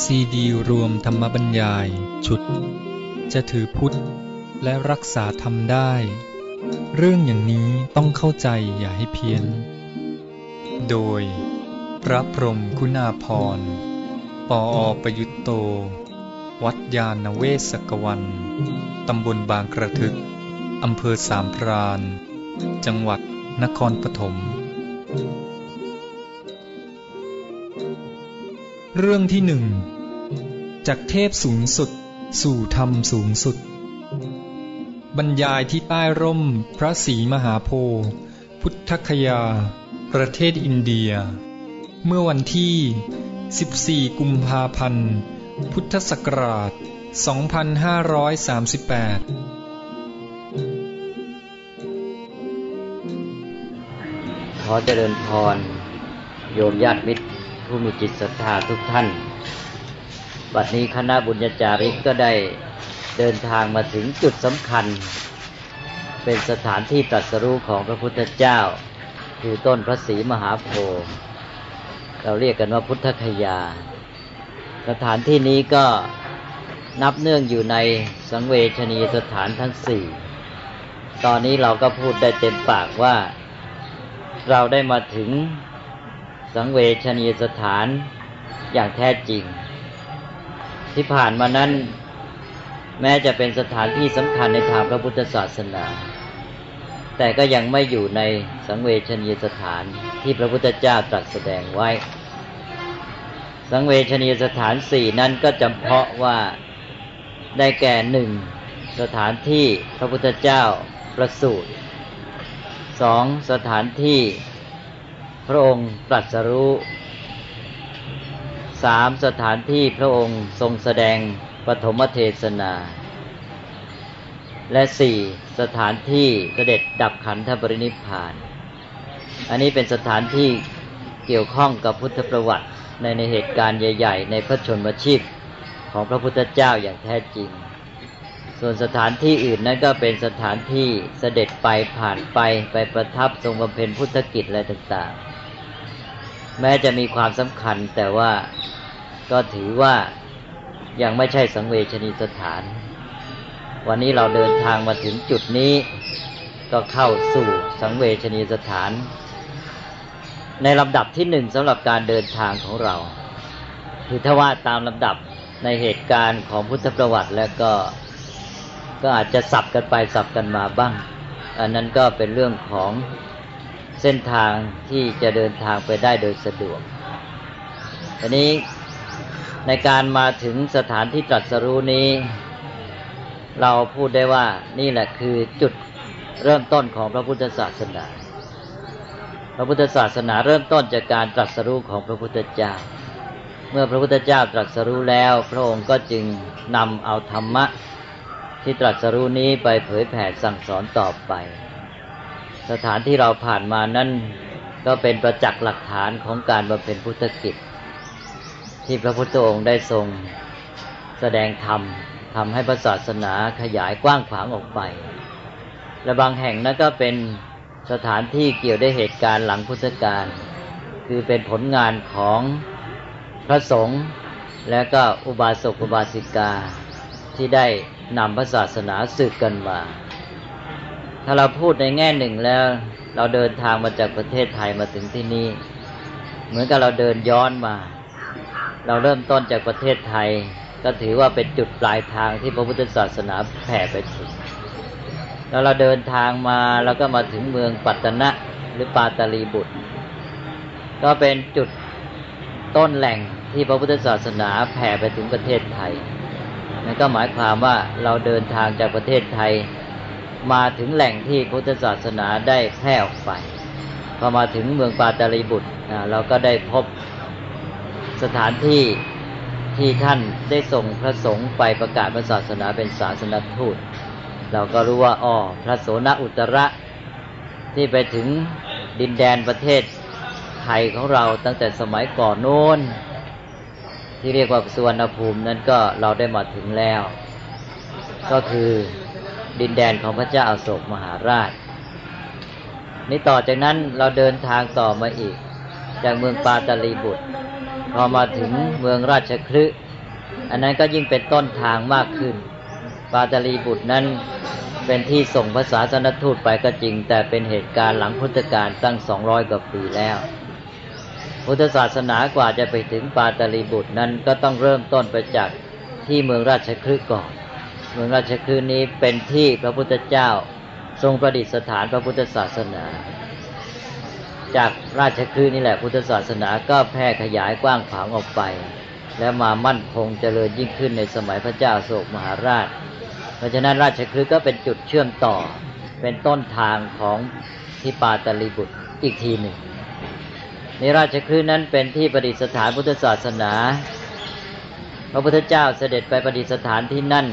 ซีดีรวมธรรมบรรยาย ชุด จะถือพุทธ และรักษาธรรมได้ เรื่องอย่างนี้ต้องเข้าใจอย่าให้เพี้ยน โดย พระพรมคุณาพร ปออประยุตโต วัดยาณเวศกวัน ตำบลบางกระทึก อำเภอสามพราน จังหวัดนครปฐม เรื่องที่หนึ่งจากเทพสูงสุด สู่ธรรมสูงสุด บรรยายที่ใต้ร่มพระศรีมหาโพธิ์พุทธคยา ประเทศอินเดีย เมื่อวันที่ 14 กุมภาพันธ์ พุทธศักราช 2538ขอเจริญพร โยมญาติมิตร ผู้มีจิตศรัทธาทุกท่าน บัดนี้คณะบุญญาจาริกก็ได้เดินทางมาถึงจุดสำคัญ เป็นสถานที่ตรัสรู้ของพระพุทธเจ้า คือต้นพระศรีมหาโพธิ์เราเรียกกันว่าพุทธคยา สถานที่นี้ก็นับเนื่องอยู่ในสังเวชนียสถานทั้งสี่ ตอนนี้เราก็พูดได้เต็มปากว่าเราได้มาถึง สังเวชนียสถานอย่างแท้จริง ที่ผ่านมานั้น แม้จะเป็นสถานที่สำคัญในทางพระพุทธศาสนา แต่ก็ยังไม่อยู่ในสังเวชนียสถานที่พระพุทธเจ้าตรัสแสดงไว้ สังเวชนียสถานสี่นั้นก็จำเพาะว่าได้แก่หนึ่งสถานที่พระพุทธเจ้าประสูติสองสถานที่ พระองค์ตรัสรู้สามสถานที่พระองค์ทรงแสดงปฐมเทศนา และสี่สถานที่เสด็จดับขันธปรินิพาน อันนี้เป็นสถานที่เกี่ยวข้องกับพุทธประวัติในในเหตุการณ์ใหญ่ ๆ ในพระชนมชีพของพระพุทธเจ้าอย่างแท้จริง ส่วนสถานที่อื่นนั้นก็เป็นสถานที่เสด็จไปผ่านไปไปประทับทรงบำเพ็ญพุทธกิจอะไรต่างๆ แม้จะมีความสำคัญแต่ว่าก็ถือว่ายังไม่ใช่สังเวชนีสถาน วันนี้เราเดินทางมาถึงจุดนี้ ก็เข้าสู่สังเวชนีสถาน ในลำดับที่หนึ่งสำหรับการเดินทางของเรา คือถ้าว่าตามลำดับในเหตุการณ์ของพุทธประวัติแล้วก็ก็อาจจะสับกันไปสับกันมาบ้าง อันนั้นก็เป็นเรื่องของ เส้นทางที่จะเดินทางไปได้โดยสะดวกอันนี้ในการมาถึงสถานที่ตรัสรู้นี้ เราพูดได้ว่านี่แหละคือจุดเริ่มต้นของพระพุทธศาสนา พระพุทธศาสนาเริ่มต้นจากการตรัสรู้ของพระพุทธเจ้า เมื่อพระพุทธเจ้าตรัสรู้แล้ว พระองค์ก็จึงนำเอาธรรมะที่ตรัสรู้นี้ไปเผยแผ่สั่งสอนต่อไป สถานที่เราผ่านมานั้นก็เป็นประจักษ์หลักฐานของการบำเพ็ญพุทธกิจ ที่พระพุทธองค์ได้ทรงแสดงธรรมทำให้พระศาสนาขยายกว้างขวางออกไป และบางแห่งนั้นก็เป็นสถานที่เกี่ยวได้เหตุการณ์หลังพุทธกาลคือเป็นผลงานของพระสงฆ์และก็อุบาสกอุบาสิกาที่ได้นำพระศาสนาสืบกันมา ถ้าเราพูดในแง่หนึ่งแล้ว เราเดินทางมาจากประเทศไทยมาถึงที่นี่ เหมือนกับเราเดินย้อนมา เราเริ่มต้นจากประเทศไทย ก็ถือว่าเป็นจุดปลายทางที่พระพุทธศาสนาแผ่ไปถึงแล้วเราเดินทางมาแล้วก็มาถึงเมืองปัตตนะหรือปาตาลีบุตร ก็เป็นจุดต้นแหล่งที่พระพุทธศาสนาแผ่ไปถึงประเทศไทยนั่นก็หมายความว่าเราเดินทางจากประเทศไทย มาถึงแหล่งที่พุทธศาสนาได้แพร่ออกไป พอมาถึงเมืองปาตาลีบุตรเราก็ได้พบสถานที่ที่ท่านได้ส่งพระสงฆ์ไปประกาศศาสนาเป็นศาสนทูต เราก็รู้ว่าอ๋อพระโสนอุตระที่ไปถึงดินแดนประเทศไทยของเราตั้งแต่สมัยก่อนโน้น ที่เรียกว่าสุวรรณภูมินั้นก็เราได้มาถึงแล้ว ก็คือ ดินแดนของพระเจ้าอาโศกมหาราช นี่ต่อจากนั้นเราเดินทางต่อมาอีก จากเมืองปาตาลีบุตร พอมาถึงเมืองราชคลึอันนั้นก็ยิ่งเป็นต้นทางมากขึ้น ปาตาลีบุตรนั้นเป็นที่ส่งภาษาสนทูตไปก็จริง แต่เป็นเหตุการณ์หลังพุทธกาลตั้งสองร้อยกว่าปีแล้ว พุทธศาสนากว่าจะไปถึงปาตาลีบุตรนั้นก็ต้องเริ่มต้นไปจากที่เมืองราชคลึก่อน เมืองราชคลึนี้เป็นที่พระพุทธเจ้าทรงประดิษฐานพระพุทธศาสนา จากราชคลึนี่แหละพุทธศาสนาก็แพร่ขยายกว้างขวางออกไป และมามั่นคงเจริญยิ่งขึ้นในสมัยพระเจ้าโศกมหาราช เพราะฉะนั้นราชคลึก็เป็นจุดเชื่อมต่อเป็นต้นทางของที่ปาตลีบุตรอีกทีหนึ่งในราชคลึนั้นเป็นที่ประดิษฐานพุทธศาสนา พระพุทธเจ้าเสด็จไปประดิษฐานที่นั่น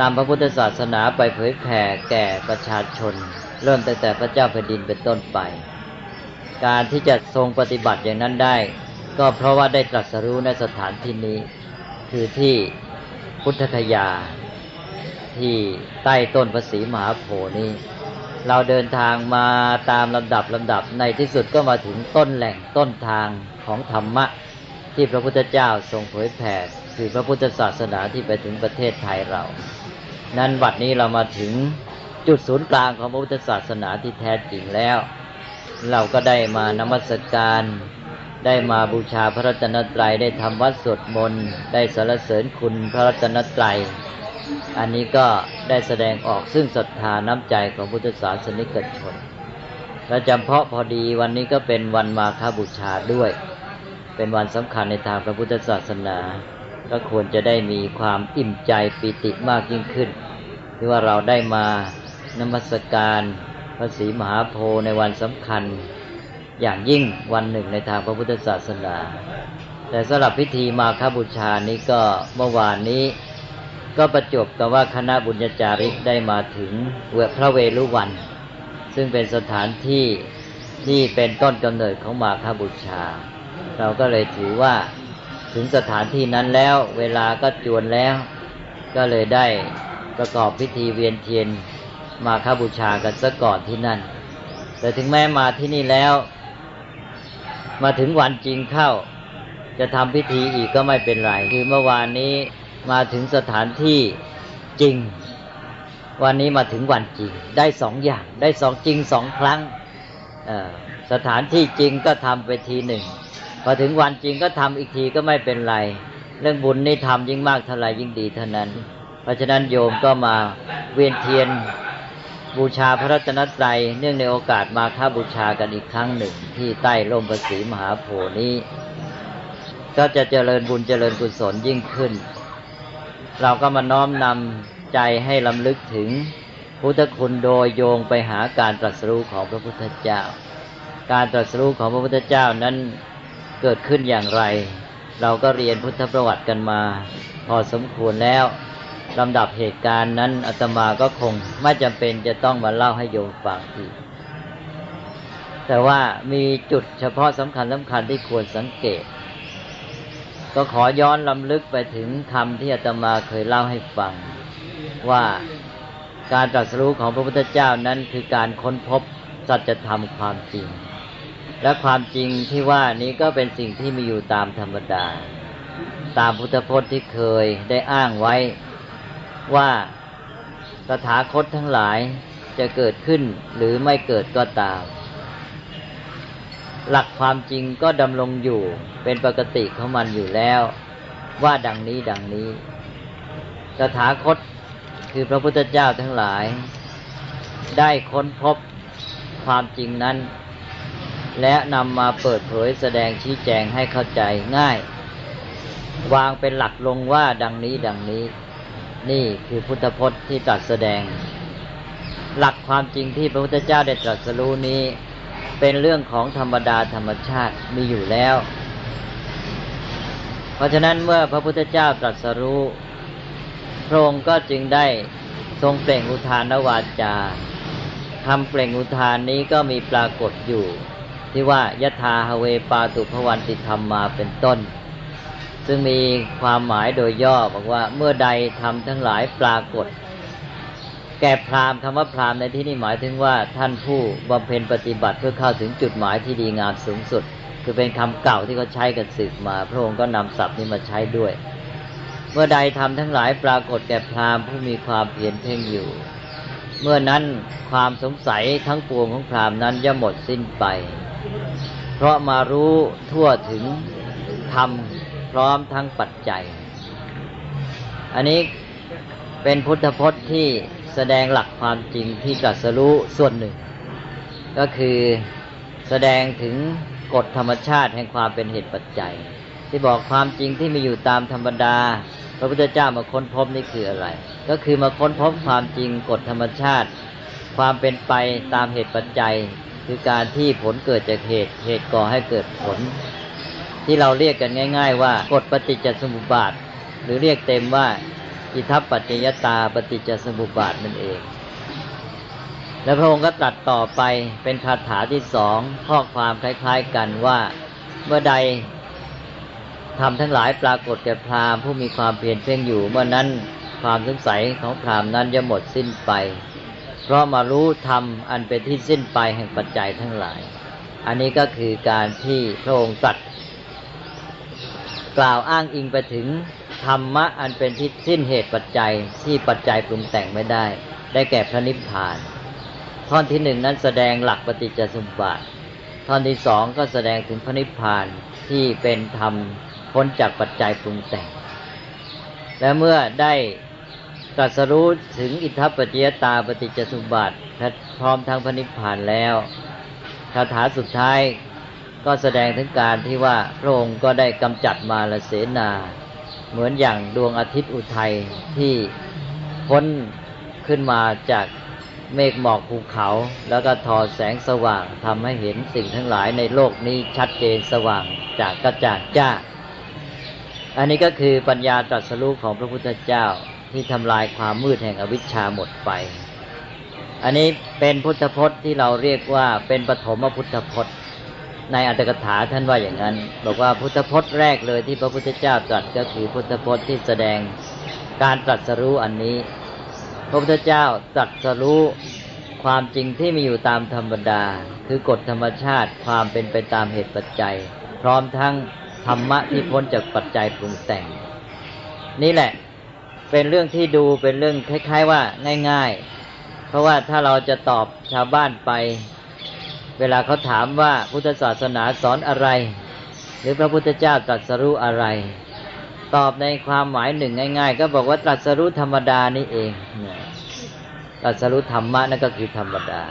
นำพระพุทธศาสนาไปเผยแผ่แก่ประชาชน เริ่มตั้งแต่พระเจ้าแผ่นดินเป็นต้นไป การที่จะทรงปฏิบัติอย่างนั้นได้ ก็เพราะว่าได้ตรัสรู้ในสถานที่นี้ คือที่พุทธคยา ที่ใต้ต้นพระศรีมหาโพธิ์นี้ เราเดินทางมาตามลำดับลำดับในที่สุดก็มาถึงต้นแหล่งต้นทางของธรรมะ ที่พระพุทธเจ้าทรงเผยแผ่ คือพระพุทธศาสนาที่ไปถึงประเทศไทยเรา นั้นบัดนี้เรามาถึงจุดศูนย์กลางของพระพุทธศาสนาที่แท้จริงแล้ว เราก็ได้มานมัสการได้มาบูชาพระรัตนตรัยได้ทำวัดสวดมนต์ได้สรรเสริญคุณพระรัตนตรัยอันนี้ก็ได้แสดงออกซึ่งศรัทธาน้ำใจของพุทธศาสนิกชนและจำเพาะพอดีวันนี้ก็เป็นวันมาฆบูชาด้วย เป็นวันสำคัญในทางพระพุทธศาสนา ก็ควรจะได้มีความอิ่มใจปิติมากยิ่งขึ้น ที่ว่าเราได้มานมัสการพระศรีมหาโพธิ์ในวันสำคัญ อย่างยิ่งวันหนึ่งในทางพระพุทธศาสนา แต่สำหรับพิธีมาคบูชานี้ก็เมื่อวานนี้ ก็ประจบกับว่าคณะบุญญาจาริกได้มาถึงเวพระเวรุวัน ซึ่งเป็นสถานที่ที่เป็นต้นกำเนิดของมาคบูชา เราก็เลยถือว่า ถึงสถานที่นั้นแล้ว เวลาก็จวนแล้ว ก็เลยได้ประกอบพิธีเวียนเทียนมาค้าบูชากันซะก่อนที่นั่น แต่ถึงแม้มาที่นี่แล้ว มาถึงวันจริงเข้า จะทำพิธีอีกก็ไม่เป็นไร คือเมื่อวานนี้มาถึงสถานที่จริง วันนี้มาถึงวันจริง ได้สองอย่าง ได้สองจริงสองครั้ง สถานที่จริงก็ทำไปทีหนึ่ง พอถึงวันจริงก็ทำอีกทีก็ไม่เป็นไร เรื่องบุญนี่ทำยิ่งมากเท่าไรยิ่งดีเท่านั้น เพราะฉะนั้นโยมก็มาเวียนเทียนบูชาพระรัตนตรัยเนื่องในโอกาสมาค้าบูชากันอีกครั้งหนึ่ง ที่ใต้ร่มประสีมหาโพนี้ ก็จะเจริญบุญเจริญกุศลยิ่งขึ้น เราก็มาน้อมนำใจให้ลำลึกถึงพุทธคุณโดยโยงไปหาการตรัสรู้ของพระพุทธเจ้า การตรัสรู้ของพระพุทธเจ้านั้น เกิดขึ้นอย่างไร เราก็เรียนพุทธประวัติกันมา พอสมควรแล้วลำดับเหตุการณ์นั้นอาตมาก็คงไม่จำเป็นจะต้องมาเล่าให้โยมฟังอีกแต่ว่ามีจุดเฉพาะสำคัญสำคัญที่ควรสังเกต ก็ขอย้อนลำลึกไปถึงคำที่อาตมาเคยเล่าให้ฟัง ว่าการตรัสรู้ของพระพุทธเจ้านั้นคือการค้นพบสัจธรรมความจริง และความจริงที่ว่านี้ก็เป็นสิ่งที่มีอยู่ตามธรรมดา ตามพุทธพจน์ที่เคยได้อ้างไว้ว่าสถาคตทั้งหลายจะเกิดขึ้นหรือไม่เกิดก็ตาม หลักความจริงก็ดำรงอยู่เป็นปกติของมันอยู่แล้ว ว่าดังนี้ดังนี้สถาคตคือพระพุทธเจ้าทั้งหลาย ได้ค้นพบความจริงนั้น และนำมาเปิดเผยแสดงชี้แจงให้เข้าใจง่าย วางเป็นหลักลงว่าดังนี้ดังนี้ นี่คือพุทธพจน์ที่ตรัสแสดง หลักความจริงที่พระพุทธเจ้าได้ตรัสรู้นี้ เป็นเรื่องของธรรมดาธรรมชาติมีอยู่แล้ว เพราะฉะนั้นเมื่อพระพุทธเจ้าตรัสรู้พระองค์ก็จึงได้ทรงเปล่งอุทานวาจาคำเปล่งอุทานนี้ก็มีปรากฏอยู่ ที่ว่ายะธาฮเวปาตุพวันติธรรมมาเป็นต้น ซึ่งมีความหมายโดยย่อบอกว่าเมื่อใดทำทั้งหลายปรากฏ แก่พราหมณ์คำว่าพราหมณ์ในที่นี้หมายถึงว่าท่านผู้บำเพ็ญปฏิบัติเพื่อเข้าถึงจุดหมายที่ดีงามสูงสุด คือเป็นคำเก่าที่เขาใช้กันสืบมา พระองค์ก็นำศัพท์นี้มาใช้ด้วย เมื่อใดทำทั้งหลายปรากฏแก่พราหมณ์ผู้มีความเพียรเพ่งอยู่เมื่อนั้นความสงสัยทั้งปวงของพราหมณ์นั้นจะหมดสิ้นไป เพราะมารู้ทั่วถึงธรรมพร้อมทั้งปัจจัย อันนี้เป็นพุทธพจน์ที่แสดงหลักความจริงที่ตรัสรู้ส่วนหนึ่ง ก็คือแสดงถึงกฎธรรมชาติแห่งความเป็นเหตุปัจจัย ที่บอกความจริงที่มีอยู่ตามธรรมดา พระพุทธเจ้ามาค้นพบนี่คืออะไร ก็คือมาค้นพบความจริงกฎธรรมชาติ ความเป็นไปตามเหตุปัจจัย คือการที่ผลเกิดจากเหตุ เหตุก่อให้เกิดผล ที่เราเรียกกันง่าย ๆ ว่ากฎปฏิจจสมุปบาท หรือเรียกเต็มว่า อิทัปปัจจยตาปฏิจจสมุปบาทนั่นเอง แล้วพระองค์ก็ตรัสต่อไปเป็นคาถาที่สองข้อความคล้าย ๆ กันว่าเมื่อใดทำทั้งหลายปรากฏแก่พราหมณ์ผู้มีความเพียรเพ่งอยู่เมื่อนั้นความสงสัยของพราหมณ์นั้นจะหมดสิ้นไป เพราะมารู้ธรรมอันเป็นที่สิ้นไปแห่งปัจจัยทั้งหลาย อันนี้ก็คือการที่พระองค์ตรัสกล่าวอ้างอิงไปถึงธรรมะอันเป็นที่สิ้นเหตุปัจจัยที่ปัจจัยปรุงแต่งไม่ได้ ได้แก่พระนิพพาน ท่อนที่หนึ่งนั้นแสดงหลักปฏิจจสมบัติ ท่อนที่สองก็แสดงถึงพระนิพพานที่เป็นธรรมพ้นจากปัจจัยปรุงแต่ง และเมื่อได้ ตรัสรู้ถึงอิทธปจิยตาปฏิจจสมบัติพร้อมทั้งพระนิพพานแล้วคาถาสุดท้ายก็แสดงถึงการที่ว่าพระองค์ก็ได้กำจัดมาลเสนา เหมือนอย่างดวงอาทิตย์อุทัยที่พ้นขึ้นมาจากเมฆหมอกภูเขา แล้วก็ทอแสงสว่างทำให้เห็นสิ่งทั้งหลายในโลกนี้ชัดเจนสว่างจากกระจ่างจ้า อันนี้ก็คือปัญญาตรัสรู้ของพระพุทธเจ้า ที่ทำลายความมืดแห่งอวิชชาหมดไป อันนี้เป็นพุทธพจน์ที่เราเรียกว่าเป็นปฐมพุทธพจน์ ในอัตถกถาท่านว่าอย่างนั้น บอกว่าพุทธพจน์แรกเลยที่พระพุทธเจ้าตรัสก็คือพุทธพจน์ที่แสดงการตรัสรู้อันนี้ พระพุทธเจ้าตรัสรู้ความจริงที่มีอยู่ตามธรรมดา คือกฎธรรมชาติความเป็นไปตามเหตุปัจจัย พร้อมทั้งธรรมะที่พ้นจากปัจจัยปรุงแต่ง นี่แหละ เป็นเรื่องที่ดูเป็นเรื่องคล้าย ๆ ว่าง่าย ๆ เพราะว่าถ้าเราจะตอบชาวบ้านไป เวลาเขาถามว่าพุทธศาสนาสอนอะไร หรือพระพุทธเจ้าตรัสรู้อะไร ตอบในความหมายหนึ่งง่าย ๆ ก็บอกว่าตรัสรู้ธรรมดานี่เองตรัสรู้ธรรมะนั่นก็คือธรรมดา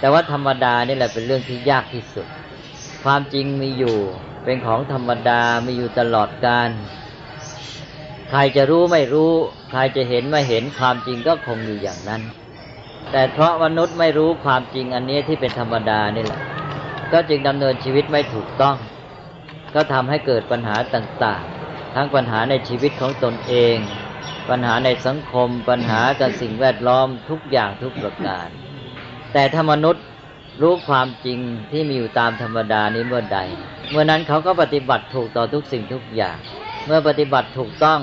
แต่ว่าธรรมดานี่แหละเป็นเรื่องที่ยากที่สุด ความจริงมีอยู่เป็นของธรรมดามีอยู่ตลอดกาล ใครจะรู้ไม่รู้ ใครจะเห็นไม่เห็นความจริงก็คงอยู่อย่างนั้น แต่เพราะมนุษย์ไม่รู้ความจริงอันนี้ที่เป็นธรรมดานี่แหละ ก็จึงดำเนินชีวิตไม่ถูกต้อง ก็ทำให้เกิดปัญหาต่างๆ ทั้งปัญหาในชีวิตของตนเอง ปัญหาในสังคม ปัญหากับสิ่งแวดล้อมทุกอย่างทุกประการ แต่ถ้ามนุษย์รู้ความจริงที่มีอยู่ตามธรรมดานี้เมื่อใด เมื่อนั้นเขาก็ปฏิบัติถูกต่อทุกสิ่งทุกอย่าง เมื่อปฏิบัติถูกต้อง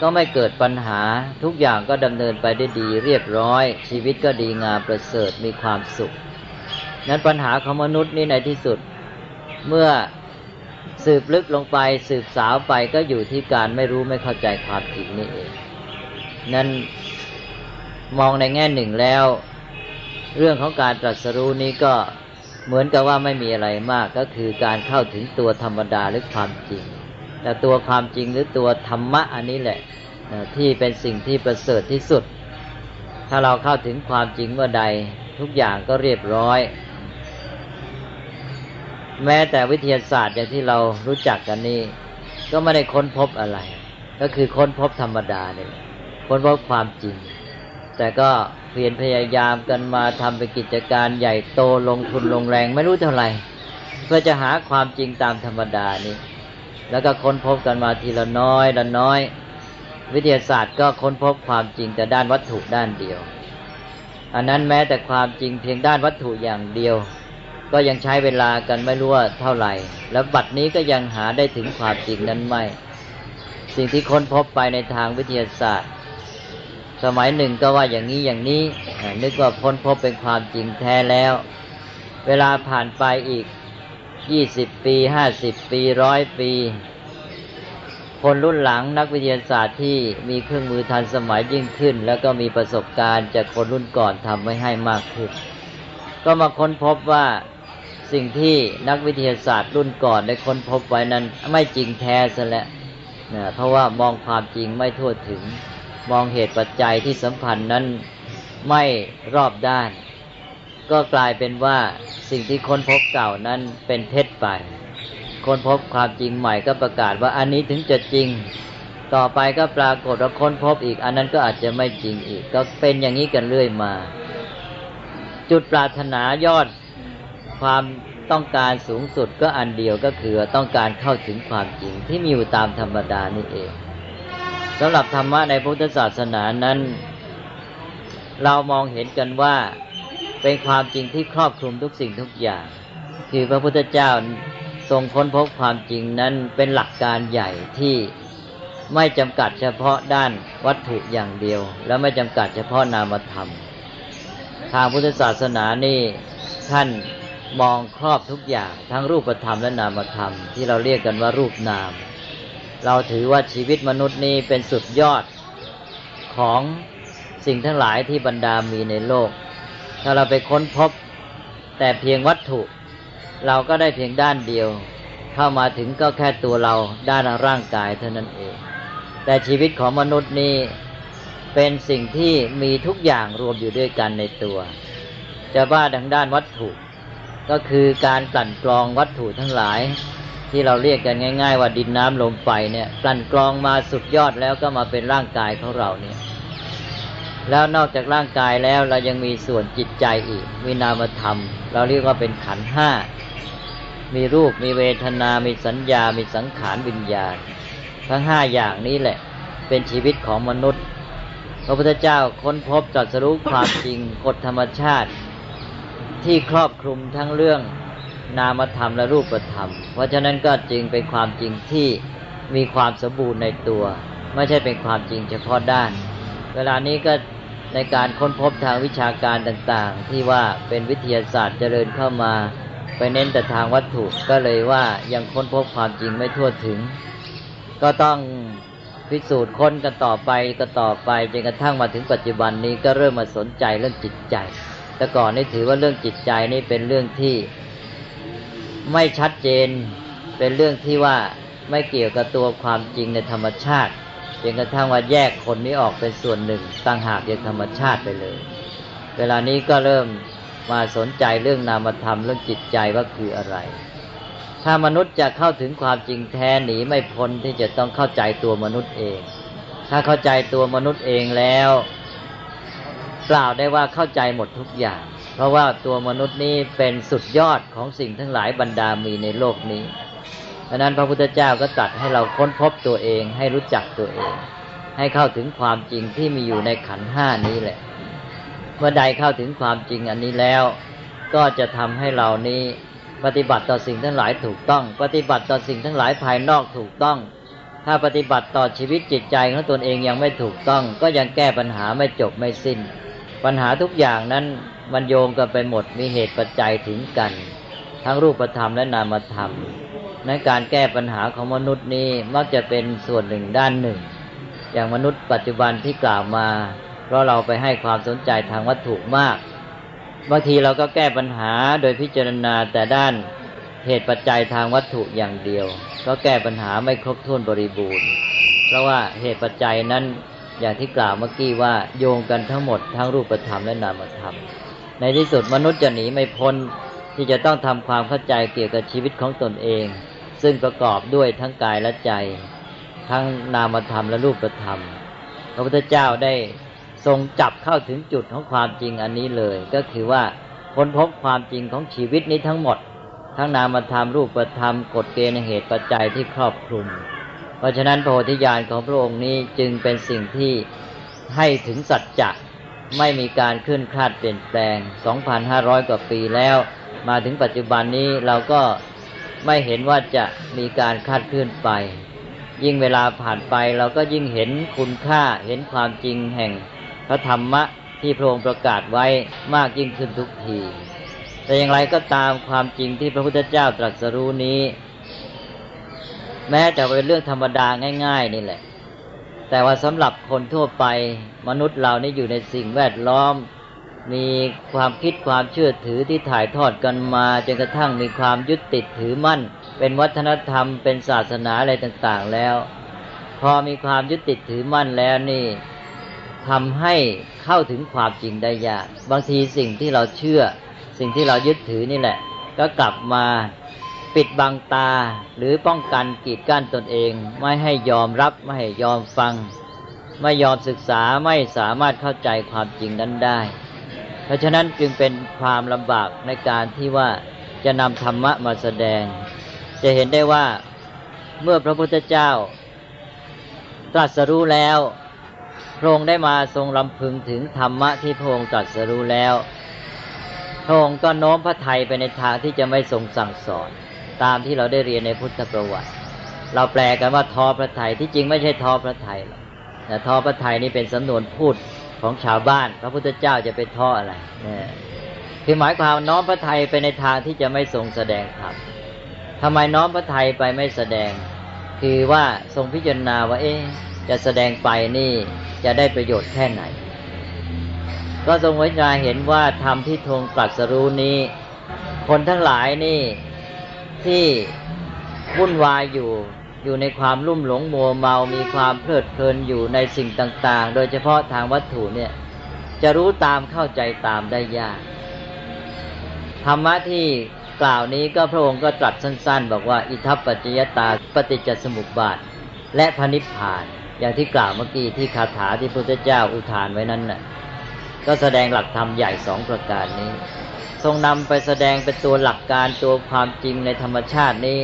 ก็ไม่เกิดปัญหาทุกอย่างก็ดำเนินไปได้ดีเรียบร้อย ชีวิตก็ดีงามประเสริฐมีความสุข นั้นปัญหาของมนุษย์นี่ในที่สุด เมื่อสืบลึกลงไปสืบสาวไปก็อยู่ที่การไม่รู้ไม่เข้าใจความจริงนี่เอง นั้นมองในแง่หนึ่งแล้ว เรื่องของการตรัสรู้นี้ก็เหมือนกับว่าไม่มีอะไรมากก็คือการเข้าถึงตัวธรรมดาหรือความจริง แต่ตัวความจริงหรือตัวธรรมะอันนี้แหละที่เป็นสิ่งที่ประเสริฐที่สุด ถ้าเราเข้าถึงความจริงเมื่อใดทุกอย่างก็เรียบร้อย แม้แต่วิทยาศาสตร์อย่างที่เรารู้จักกันนี้ก็ไม่ได้ค้นพบอะไร ก็คือค้นพบธรรมดาเนี่ยค้นพบความจริง แต่ก็เพียรพยายามกันมาทำเป็นกิจการใหญ่โตลงทุนลงแรงไม่รู้เท่าไหร่เพื่อจะหาความจริงตามธรรมดานี้ แล้วก็ค้นพบกันมาทีละน้อยละน้อย วิทยาศาสตร์ก็ค้นพบความจริงแต่ด้านวัตถุด้านเดียว อันนั้นแม้แต่ความจริงเพียงด้านวัตถุอย่างเดียว ก็ยังใช้เวลากันไม่รู้ว่าเท่าไหร่ แล้วบัดนี้ก็ยังหาได้ถึงความจริงนั้นไม่ สิ่งที่ค้นพบไปในทางวิทยาศาสตร์ สมัยหนึ่งก็ว่าอย่างนี้อย่างนี้นึกว่าพ้นพบเป็นความจริงแท้แล้ว เวลาผ่านไปอีก ยี่สิบปีห้าสิบปีร้อยปี คนรุ่นหลังนักวิทยาศาสตร์ที่มีเครื่องมือทันสมัยยิ่งขึ้น แล้วก็มีประสบการณ์จากคนรุ่นก่อนทำไว้ให้มากขึ้น ก็มาค้นพบว่าสิ่งที่นักวิทยาศาสตร์รุ่นก่อนได้ค้นพบไว้นั้นไม่จริงแท้ซะแล้วนะเพราะว่ามองความจริงไม่ทั่วถึง มองเหตุปัจจัยที่สัมพันธ์นั้นไม่รอบด้าน ก็กลายเป็นว่าสิ่งที่ค้นพบเก่านั้นเป็นเท็จไปค้นพบความจริงใหม่ก็ประกาศว่าอันนี้ถึงจะจริง ต่อไปก็ปรากฏว่าค้นพบอีก อันนั้นก็อาจจะไม่จริงอีก ก็เป็นอย่างนี้กันเรื่อยมา จุดปรารถนายอดความต้องการสูงสุดก็อันเดียวก็คือต้องการเข้าถึงความจริงที่มีอยู่ตามธรรมดานี่เองสำหรับธรรมะในพุทธศาสนานั้น เรามองเห็นกันว่า เป็นความจริงที่ครอบคลุมทุกสิ่งทุกอย่าง คือพระพุทธเจ้าทรงค้นพบความจริงนั้นเป็นหลักการใหญ่ที่ไม่จำกัดเฉพาะด้านวัตถุอย่างเดียว และไม่จำกัดเฉพาะนามธรรม ทางพุทธศาสนานี่ท่านมองครอบทุกอย่าง ทั้งรูปธรรมและนามธรรม ที่เราเรียกกันว่ารูปนาม เราถือว่าชีวิตมนุษย์นี้เป็นสุดยอดของสิ่งทั้งหลายที่บรรดามีในโลก ถ้าเราไปค้นพบ แต่เพียงวัตถุ เราก็ได้เพียงด้านเดียว เข้ามาถึงก็แค่ตัวเราด้านร่างกายเท่านั้นเอง แต่ชีวิตของมนุษย์นี้เป็นสิ่งที่มีทุกอย่างรวมอยู่ด้วยกันในตัว จะว่าทางด้านวัตถุ ก็คือการกลั่นกรองวัตถุทั้งหลาย ที่เราเรียกกันง่าย ๆ ว่าดินน้ำลมไฟเนี่ยกลั่นกรองมาสุดยอดแล้วก็มาเป็นร่างกายของเราเนี่ย แล้วนอกจากร่างกายแล้วเรายังมีส่วนจิตใจอีก มีนามธรรม เราเรียกว่าเป็นขันห้า มีรูปมีเวทนา มีสัญญา มีสังขารวิญญาณ ทั้งห้าอย่างนี้แหละ เป็นชีวิตของมนุษย์ พระพุทธเจ้าค้นพบจัดสรู้ความจริงกฎธรรมชาติ ที่ครอบคลุมทั้งเรื่องนามธรรมและรูปธรรม เพราะฉะนั้นก็จึงเป็นความจริงที่มีความสมบูรณ์ในตัว ไม่ใช่เป็นความจริงเฉพาะด้าน เวลานี้ก็ ในการค้นพบทางวิชาการต่างๆ ที่ว่าเป็นวิทยาศาสตร์เจริญเข้ามาไปเน้นแต่ทางวัตถุก็เลยว่ายังค้นพบความจริงไม่ทั่วถึง ก็ต้องพิสูจน์ค้นกันต่อไปก็ต่อไปจนกระทั่งมาถึงปัจจุบันนี้ก็เริ่มมาสนใจเรื่องจิตใจ แต่ก่อนนี่ถือว่าเรื่องจิตใจนี่เป็นเรื่องที่ไม่ชัดเจนเป็นเรื่องที่ว่าไม่เกี่ยวกับตัวความจริงในธรรมชาติ จนกระทั่งว่าแยกคนนี้ออกเป็นส่วนหนึ่งต่างหากจากธรรมชาติไปเลย เวลานี้ก็เริ่มมาสนใจเรื่องนามธรรมเรื่องจิตใจว่าคืออะไร ถ้ามนุษย์จะเข้าถึงความจริงแท้หนีไม่พ้นที่จะต้องเข้าใจตัวมนุษย์เอง ถ้าเข้าใจตัวมนุษย์เองแล้วกล่าวได้ว่าเข้าใจหมดทุกอย่าง เพราะว่าตัวมนุษย์นี้เป็นสุดยอดของสิ่งทั้งหลายบรรดามีในโลกนี้ ดังนั้นพระพุทธเจ้าก็ตรัสให้เราค้นพบตัวเอง ให้รู้จักตัวเอง ให้เข้าถึงความจริงที่มีอยู่ในขันห้านี้แหละ เมื่อใดเข้าถึงความจริงอันนี้แล้ว ก็จะทำให้เรานี้ปฏิบัติต่อสิ่งทั้งหลายถูกต้อง ปฏิบัติต่อสิ่งทั้งหลายภายนอกถูกต้อง ถ้าปฏิบัติต่อชีวิตจิตใจของตนเองยังไม่ถูกต้อง ก็ยังแก้ปัญหาไม่จบไม่สิ้น ปัญหาทุกอย่างนั้นมันโยงกันไปหมดมีเหตุปัจจัยถึงกัน ทั้งรูปธรรมและนามธรรม ในการแก้ปัญหาของมนุษย์นี้มักจะเป็นส่วนหนึ่งด้านหนึ่ง อย่างมนุษย์ปัจจุบันที่กล่าวมา เพราะเราไปให้ความสนใจทางวัตถุมากบางทีเราก็แก้ปัญหาโดยพิจารณาแต่ด้านเหตุปัจจัยทางวัตถุอย่างเดียว ก็แก้ปัญหาไม่ครบถ้วนบริบูรณ์ เพราะว่าเหตุปัจจัยนั้นอย่างที่กล่าวเมื่อกี้ว่าโยงกันทั้งหมดทั้งรูปธรรมและนามธรรม ในที่สุดมนุษย์จะหนีไม่พ้นที่จะต้องทำความเข้าใจเกี่ยวกับชีวิตของตนเอง ซึ่งประกอบด้วยทั้งกายและใจ ทั้งนามธรรมและรูปธรรม พระพุทธเจ้าได้ทรงจับเข้าถึงจุดของความจริงอันนี้เลย ก็คือว่าค้นพบความจริงของชีวิตนี้ทั้งหมด ทั้งนามธรรมรูปธรรมกฎเกณฑ์เหตุปัจจัยที่ครอบคลุม เพราะฉะนั้นโพธิญาณของพระองค์นี้จึงเป็นสิ่งที่ให้ถึงสัจจะไม่มีการขึ้นคาดเปลี่ยนแปลง 2,500 กว่าปีแล้ว มาถึงปัจจุบันนี้เราก็ ไม่เห็นว่าจะมีการคาดเคลื่อนไป ยิ่งเวลาผ่านไปเราก็ยิ่งเห็นคุณค่าเห็นความจริงแห่งพระธรรมะที่พระองค์ประกาศไว้มากยิ่งขึ้นทุกที แต่อย่างไรก็ตามความจริงที่พระพุทธเจ้าตรัสรู้นี้ แม้จะเป็นเรื่องธรรมดาง่าย ๆ นี่แหละ แต่ว่าสำหรับคนทั่วไปมนุษย์เรานี่อยู่ในสิ่งแวดล้อม มีความคิดความเชื่อถือที่ถ่ายทอดกันมาจนกระทั่งมีความยึดติดถือมั่น เป็นวัฒนธรรมเป็นศาสนาอะไรต่างๆแล้ว พอมีความยึดติดถือมั่นแล้วนี่ทำให้เข้าถึงความจริงได้ยาก บางทีสิ่งที่เราเชื่อ สิ่งที่เรายึดถือนี่แหละ ก็กลับมาปิดบังตาหรือป้องกันกีดกั้นตนเอง ไม่ให้ยอมรับไม่ให้ยอมฟัง ไม่ยอมศึกษาไม่สามารถเข้าใจความจริงนั้นได้ เพราะฉะนั้นจึงเป็นความลำบากในการที่ว่าจะนำธรรมะมาแสดง จะเห็นได้ว่าเมื่อพระพุทธเจ้า ตรัสรู้แล้วพระองค์ได้มาทรงลำพึงถึงธรรมะที่พระองค์ตรัสรู้แล้วพระองค์ก็โน้มพระไทยไปในทางที่จะไม่ทรงสั่งสอน ตามที่เราได้เรียนในพุทธประวัติ เราแปลกันว่าทอพระไทยที่จริงไม่ใช่ทอพระไทยหรอกแต่ทอพระไทยนี่เป็นสำนวนพูด ของชาวบ้าน พระพุทธเจ้าจะไปท่ออะไรเนี่ยคือหมายความน้อมพระไทยไปในทางที่จะไม่ทรงแสดงธรรมทำไมน้อมพระไทยไปไม่แสดง คือว่าทรงพิจารณาว่า เอ๊จะแสดงไปนี่จะได้ประโยชน์แค่ไหน ก็ทรงวิจารเห็นว่าธรรมที่ทงตรัสรู้นี้ คนทั้งหลายนี่ที่วุ่นวายอยู่ อยู่ในความลุ่มหลงมัวเมา มีความเพลิดเพลินอยู่ในสิ่งต่าง ๆ โดยเฉพาะทางวัตถุเนี่ย จะรู้ตามเข้าใจตามได้ยาก ธรรมะที่กล่าวนี้ก็พระองค์ก็ตรัสสั้น ๆ บอกว่า อิทัปปัจจยตาปฏิจจสมุปบาท และพนิพพาน อย่างที่กล่าวเมื่อกี้ที่คาถาที่พระพุทธเจ้าอุทานไว้นั้นน่ะก็แสดงหลักธรรมใหญ่สองประการนี้ ทรงนำไปแสดงเป็นตัวหลักการตัวความจริงในธรรมชาตินี้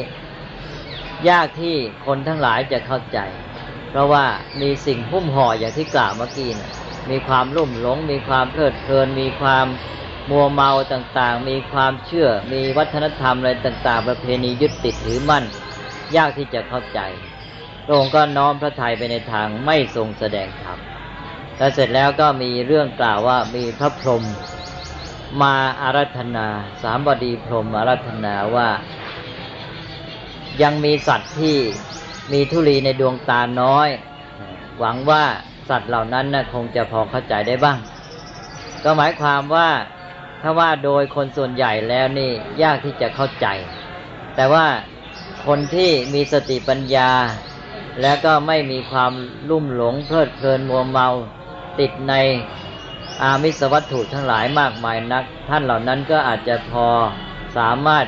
ยากที่คนทั้งหลายจะเข้าใจ เพราะว่ามีสิ่งหุ้มห่ออย่างที่กล่าวเมื่อกี้นะมีความรุ่มหลง มีความเพลิดเพลิน มีความมัวเมาต่างๆ มีความเชื่อ มีวัฒนธรรมอะไรต่าง ๆ ประเพณียึดติดถือมั่น ยากที่จะเข้าใจพระองค์ก็น้อมพระทัยไปในทางไม่ทรงแสดงธรรมแล้วเสร็จแล้วก็มีเรื่องกล่าวว่ามีพระพรหมมาอารัธนา สามบดีพรหมอารัธนาว่า ยังมีสัตว์ที่มีทุลีในดวงตาน้อย หวังว่าสัตว์เหล่านั้นนะคงจะพอเข้าใจได้บ้าง ก็หมายความว่าถ้าว่าโดยคนส่วนใหญ่แล้วนี่ยากที่จะเข้าใจ แต่ว่าคนที่มีสติปัญญา แล้วก็ไม่มีความลุ่มหลงเพลิดเพลินมัวเมาติดในอามิสวัตถุทั้งหลายมากมายนัก ท่านเหล่านั้นก็อาจจะพอสามารถ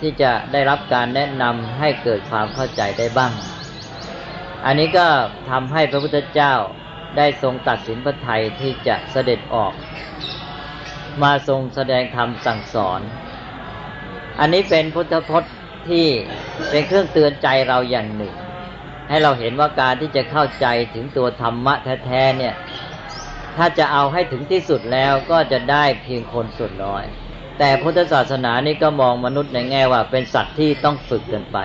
ที่จะได้รับการแนะนำให้เกิดความเข้าใจได้บ้าง อันนี้ก็ทำให้พระพุทธเจ้าได้ทรงตัดสินพระไทยที่จะเสด็จออก มาทรงแสดงธรรมสั่งสอน อันนี้เป็นพุทธพจน์ที่เป็นเครื่องเตือนใจเราอย่างหนึ่ง ให้เราเห็นว่าการที่จะเข้าใจถึงตัวธรรมะแท้ๆเนี่ย ถ้าจะเอาให้ถึงที่สุดแล้วก็จะได้เพียงคนส่วนน้อย แต่พุทธศาสนานี่ก็มองมนุษย์ในแง่ว่าเป็นสัตว์ที่ต้องฝึกกันไป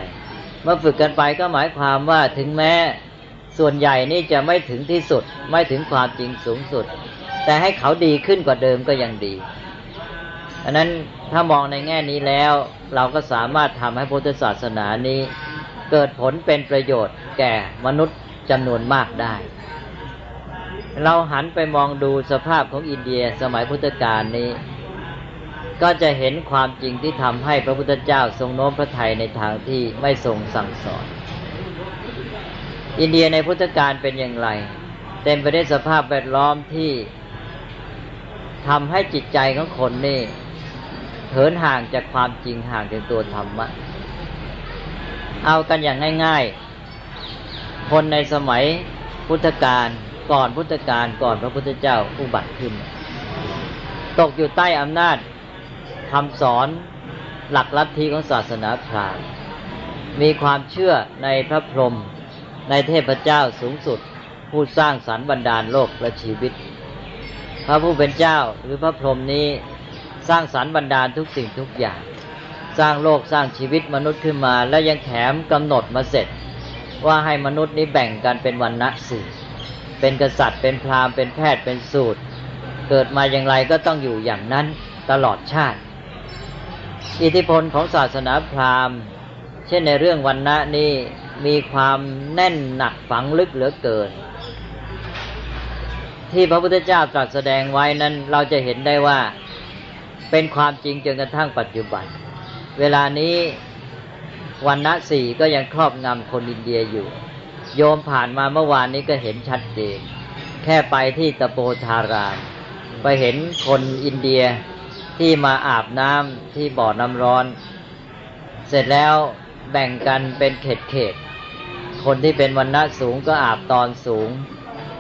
เมื่อฝึกกันไปก็หมายความว่าถึงแม้ส่วนใหญ่นี่จะไม่ถึงที่สุด ไม่ถึงความจริงสูงสุด แต่ให้เขาดีขึ้นกว่าเดิมก็ยังดีอันนั้นถ้ามองในแง่นี้แล้วเราก็สามารถทำให้พุทธศาสนานี้ เกิดผลเป็นประโยชน์แก่มนุษย์จำนวนมากได้ เราหันไปมองดูสภาพของอินเดียสมัยพุทธกาลนี้ ก็จะเห็นความจริงที่ทำให้พระพุทธเจ้าทรงโน้มพระทัยในทางที่ไม่ทรงสั่งสอน อินเดียในพุทธกาลเป็นอย่างไร เต็มไปด้วยสภาพแวดล้อมที่ทำให้จิตใจของคนนี่เหินห่างจากความจริงห่างจากตัวธรรมะ เอากันอย่างง่าย ๆ คนในสมัยพุทธกาลก่อนพุทธกาลก่อนพระพุทธเจ้าอุบัติขึ้น ตกอยู่ใต้อำนาจ คำสอนหลักลัทธิของศาสนาพราหมณ์มีความเชื่อในพระพรหมในเทพเจ้าสูงสุด ผู้สร้างสรรค์บรรดาลโลกและชีวิต พระผู้เป็นเจ้าหรือพระพรหมนี้สร้างสรรค์บรรดาลทุกสิ่งทุกอย่าง สร้างโลกสร้างชีวิตมนุษย์ขึ้นมา แล้วยังแถมกำหนดมาเสร็จ ว่าให้มนุษย์นี้แบ่งกันเป็นวันณะสี่เป็นกษัตริย์เป็นพราหมณ์เป็นแพทย์เป็นสูตร เกิดมาอย่างไรก็ต้องอยู่อย่างนั้นตลอดชาติ อิทธิพลของศาสนาพราหมณ์ เช่นในเรื่องวันณะนี่มีความแน่นหนักฝังลึกเหลือเกิน ที่พระพุทธเจ้าตรัสแสดงไว้นั้นเราจะเห็นได้ว่าเป็นความจริงจนกระทั่งปัจจุบัน เวลานี้วันณะสี่ก็ยังครอบงำคนอินเดียอยู่ โยมผ่านมาเมื่อวานนี้ก็เห็นชัดเจน แค่ไปที่ตะโปธาราม ไปเห็นคนอินเดีย ที่มาอาบน้ำที่บ่อน้ำร้อน เสร็จแล้วแบ่งกันเป็นเขตเขต คนที่เป็นวันณะสูงก็อาบตอนสูง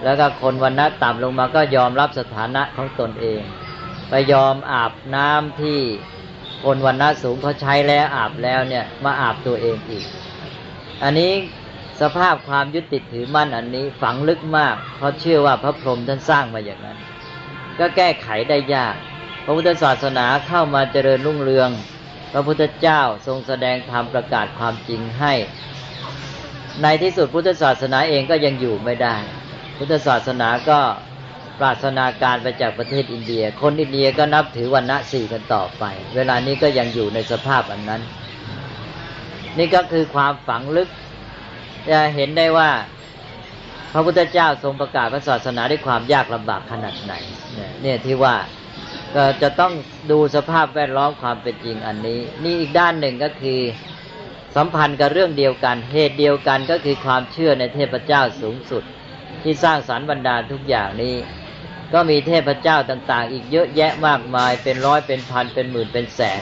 แล้วก็คนวันณะต่ำลงมาก็ยอมรับสถานะของตนเอง ไปยอมอาบน้ำที่คนวันณะสูงเขาใช้แล้วอาบแล้วเนี่ยมาอาบตัวเองอีก อันนี้สภาพความยึดติดถือมั่นอันนี้ฝังลึกมาก เพราะเชื่อว่าพระพรหมท่านสร้างมาอย่างนั้น ก็แก้ไขได้ยาก พระพุทธศาสนาเข้ามาเจริญรุ่งเรือง พระพุทธเจ้าทรงแสดงธรรมประกาศความจริงให้ ในที่สุดพุทธศาสนาเองก็ยังอยู่ไม่ได้ พุทธศาสนาก็ปราศนาการไปจากประเทศอินเดีย คนอินเดียก็นับถือวันณะสี่กันต่อไป เวลานี้ก็ยังอยู่ในสภาพอันนั้น นี่ก็คือความฝังลึก จะเห็นได้ว่าพระพุทธเจ้าทรงประกาศพระศาสนาด้วยความยากลำบากขนาดไหน เนี่ยที่ว่า จะต้องดูสภาพแวดล้อมความเป็นจริงอันนี้ นี่อีกด้านหนึ่งก็คือสัมพันธ์กับเรื่องเดียวกัน เหตุเดียวกันก็คือความเชื่อในเทพเจ้าสูงสุด ที่สร้างสรรค์บรรดาทุกอย่างนี้ ก็มีเทพเจ้าต่าง ๆ อีกเยอะแยะมากมาย เป็นร้อยเป็นพันเป็นหมื่นเป็นแสน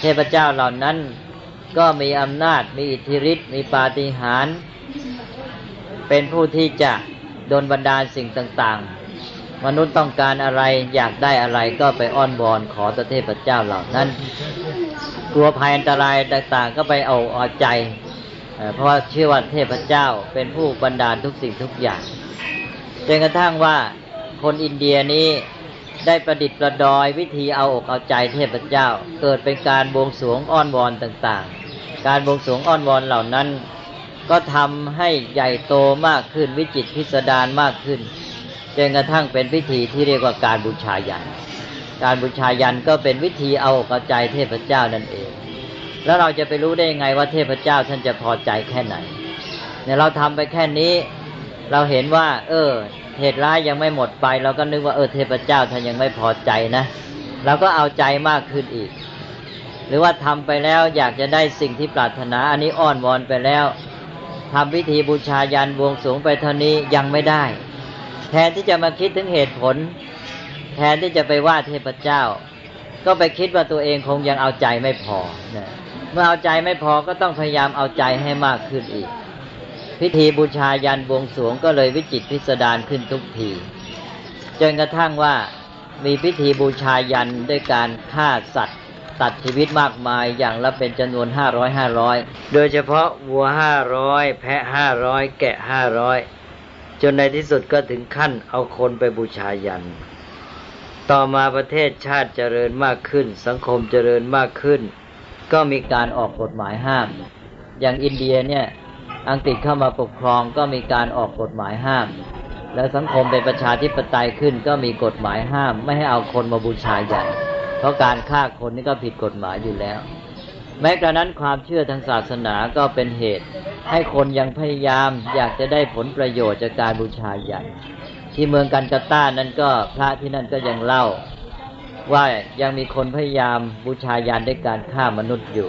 เทพเจ้าเหล่านั้นก็มีอำนาจมีอิทธิฤทธิ์มีปาฏิหาริย์เป็นผู้ที่จะโดนบันดาลสิ่งต่างๆ มนุษย์ต้องการอะไรอยากได้อะไรก็ไปอ้อนวอนขอตเทพเจ้าเหล่านั้น กลัวภัยอันตรายต่างๆ ก็ไปเอาเอาใจ เพราะว่าเชื่อว่าเทพเจ้าเป็นผู้บันดาลทุกสิ่งทุกอย่างจนกระทั่งว่าคนอินเดียนี้ได้ประดิษฐ์ประดอยวิธีเอาอกเอาใจเทพเจ้า เกิดเป็นการบวงสรวงอ้อนวอนต่างๆ การบวงสรวงอ้อนวอนเหล่านั้น ก็ทำให้ใหญ่โตมากขึ้นวิจิตพิสดารมากขึ้น จนกระทั่งเป็นพิธีที่เรียกว่าการบูชายัน การบูชายันก็เป็นวิธีเอาอกเอาใจเทพเจ้านั่นเอง แล้วเราจะไปรู้ได้ยังไงว่าเทพเจ้าท่านจะพอใจแค่ไหนเนี่ยเราทำไปแค่นี้ เราเห็นว่า เออ เหตุร้ายยังไม่หมดไป เราก็นึกว่าเออเทพเจ้าท่านยังไม่พอใจนะเราก็เอาใจมากขึ้นอีก หรือว่าทำไปแล้วอยากจะได้สิ่งที่ปรารถนา อันนี้อ้อนวอนไปแล้วทำพิธีบูชายันบวงสรวงไปเท่านี้ยังไม่ได้ แทนที่จะมาคิดถึงเหตุผล แทนที่จะไปว่าเทพเจ้า ก็ไปคิดว่าตัวเองคงยังเอาใจไม่พอเมื่อเอาใจไม่พอก็ต้องพยายามเอาใจให้มากขึ้นอีก พิธีบูชายันบวงสรวงก็เลยวิจิตพิสดารขึ้นทุกทีจนกระทั่งว่ามีพิธีบูชายันด้วยการฆ่าสัตว์ ตัดชีวิตมากมายอย่างละเป็นจำนวนห้าร้อยห้าร้อยโดยเฉพาะวัวห้าร้อยแพะห้าร้อยแกะห้าร้อย จนในที่สุดก็ถึงขั้นเอาคนไปบูชายัน ต่อมาประเทศชาติเจริญมากขึ้น สังคมเจริญมากขึ้น ก็มีการออกกฎหมายห้าม อย่างอินเดียเนี่ยอังกฤษเข้ามาปกครองก็มีการออกกฎหมายห้าม แล้วสังคมเป็นประชาธิปไตยขึ้นก็มีกฎหมายห้าม ไม่ให้เอาคนมาบูชายัน เพราะการฆ่าคนนี่ก็ผิดกฎหมายอยู่แล้ว แม้กระนั้นความเชื่อทางศาสนาก็เป็นเหตุ ให้คนยังพยายามอยากจะได้ผลประโยชน์จากการบูชายันที่เมืองกันกาตานั้นก็พระที่นั่นก็ยังเล่า ว่ายังมีคนพยายามบูชายันด้วยการฆ่ามนุษย์อยู่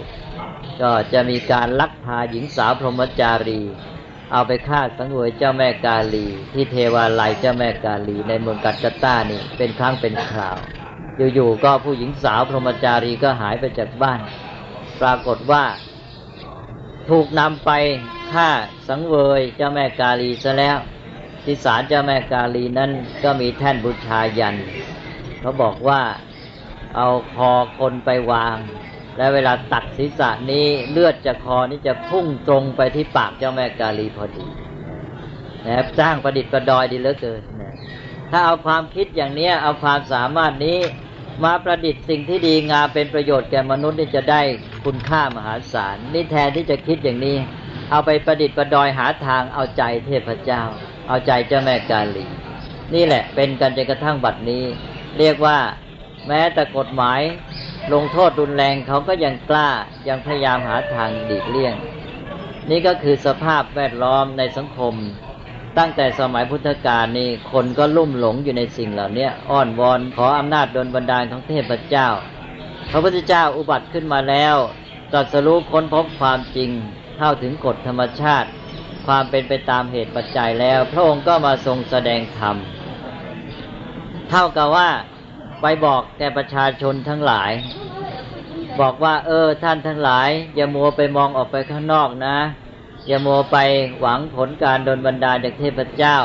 ก็จะมีการลักพาหญิงสาวพรหมจารี เอาไปฆ่าสังเวยเจ้าแม่กาลี ที่เทวาลัยเจ้าแม่กาลีในเมืองกัตตานี่เป็นครั้งเป็นคราว อยู่ๆก็ผู้หญิงสาวพรหมจารีก็หายไปจากบ้าน ปรากฏว่า ถูกนำไปฆ่าสังเวยเจ้าแม่กาลีซะแล้ว ที่ศาลเจ้าแม่กาลีนั้นก็มีแท่นบูชายัน เขาบอกว่าเอาคอคนไปวาง และเวลาตัดศีรษะนี้เลือดจากคอนี้จะพุ่งตรงไปที่ปากเจ้าแม่กาลีพอดีนะสร้างประดิษฐ์ประดอยดีเหลือเกินนะถ้าเอาความคิดอย่างนี้เอาความสามารถนี้ มาประดิษฐ์สิ่งที่ดีงามเป็นประโยชน์แก่มนุษย์นี่จะได้คุณค่ามหาศาลนี่แทนที่จะคิดอย่างนี้ เอาไปประดิษฐ์ประดอยหาทางเอาใจเทพเจ้า เอาใจเจ้าแม่กาลีนี่แหละเป็นกันจนกระทั่งบัดนี้ เรียกว่าแม้แต่กฎหมายลงโทษรุนแรงเขาก็ยังกล้ายังพยายามหาทางดีกเลี่ยง นี่ก็คือสภาพแวดล้อมในสังคม ตั้งแต่สมัยพุทธกาลนี่คนก็ลุ่มหลงอยู่ในสิ่งเหล่านี้อ้อนวอนขออำนาจดลบันดาลของเทพเจ้า พระพุทธเจ้าอุบัติขึ้นมาแล้วตรัสรู้ค้นพบความจริงเข้าถึงกฎธรรมชาติ ความเป็นไปตามเหตุปัจจัยแล้ว พระองค์ก็มาทรงแสดงธรรมเท่ากับว่าไปบอกแก่ประชาชนทั้งหลาย บอกว่า เออ ท่านทั้งหลาย อย่ามัวไปมองออกไปข้างนอกนะ อย่าโมไปหวังผลการดลบันดาลจากเทพเจ้า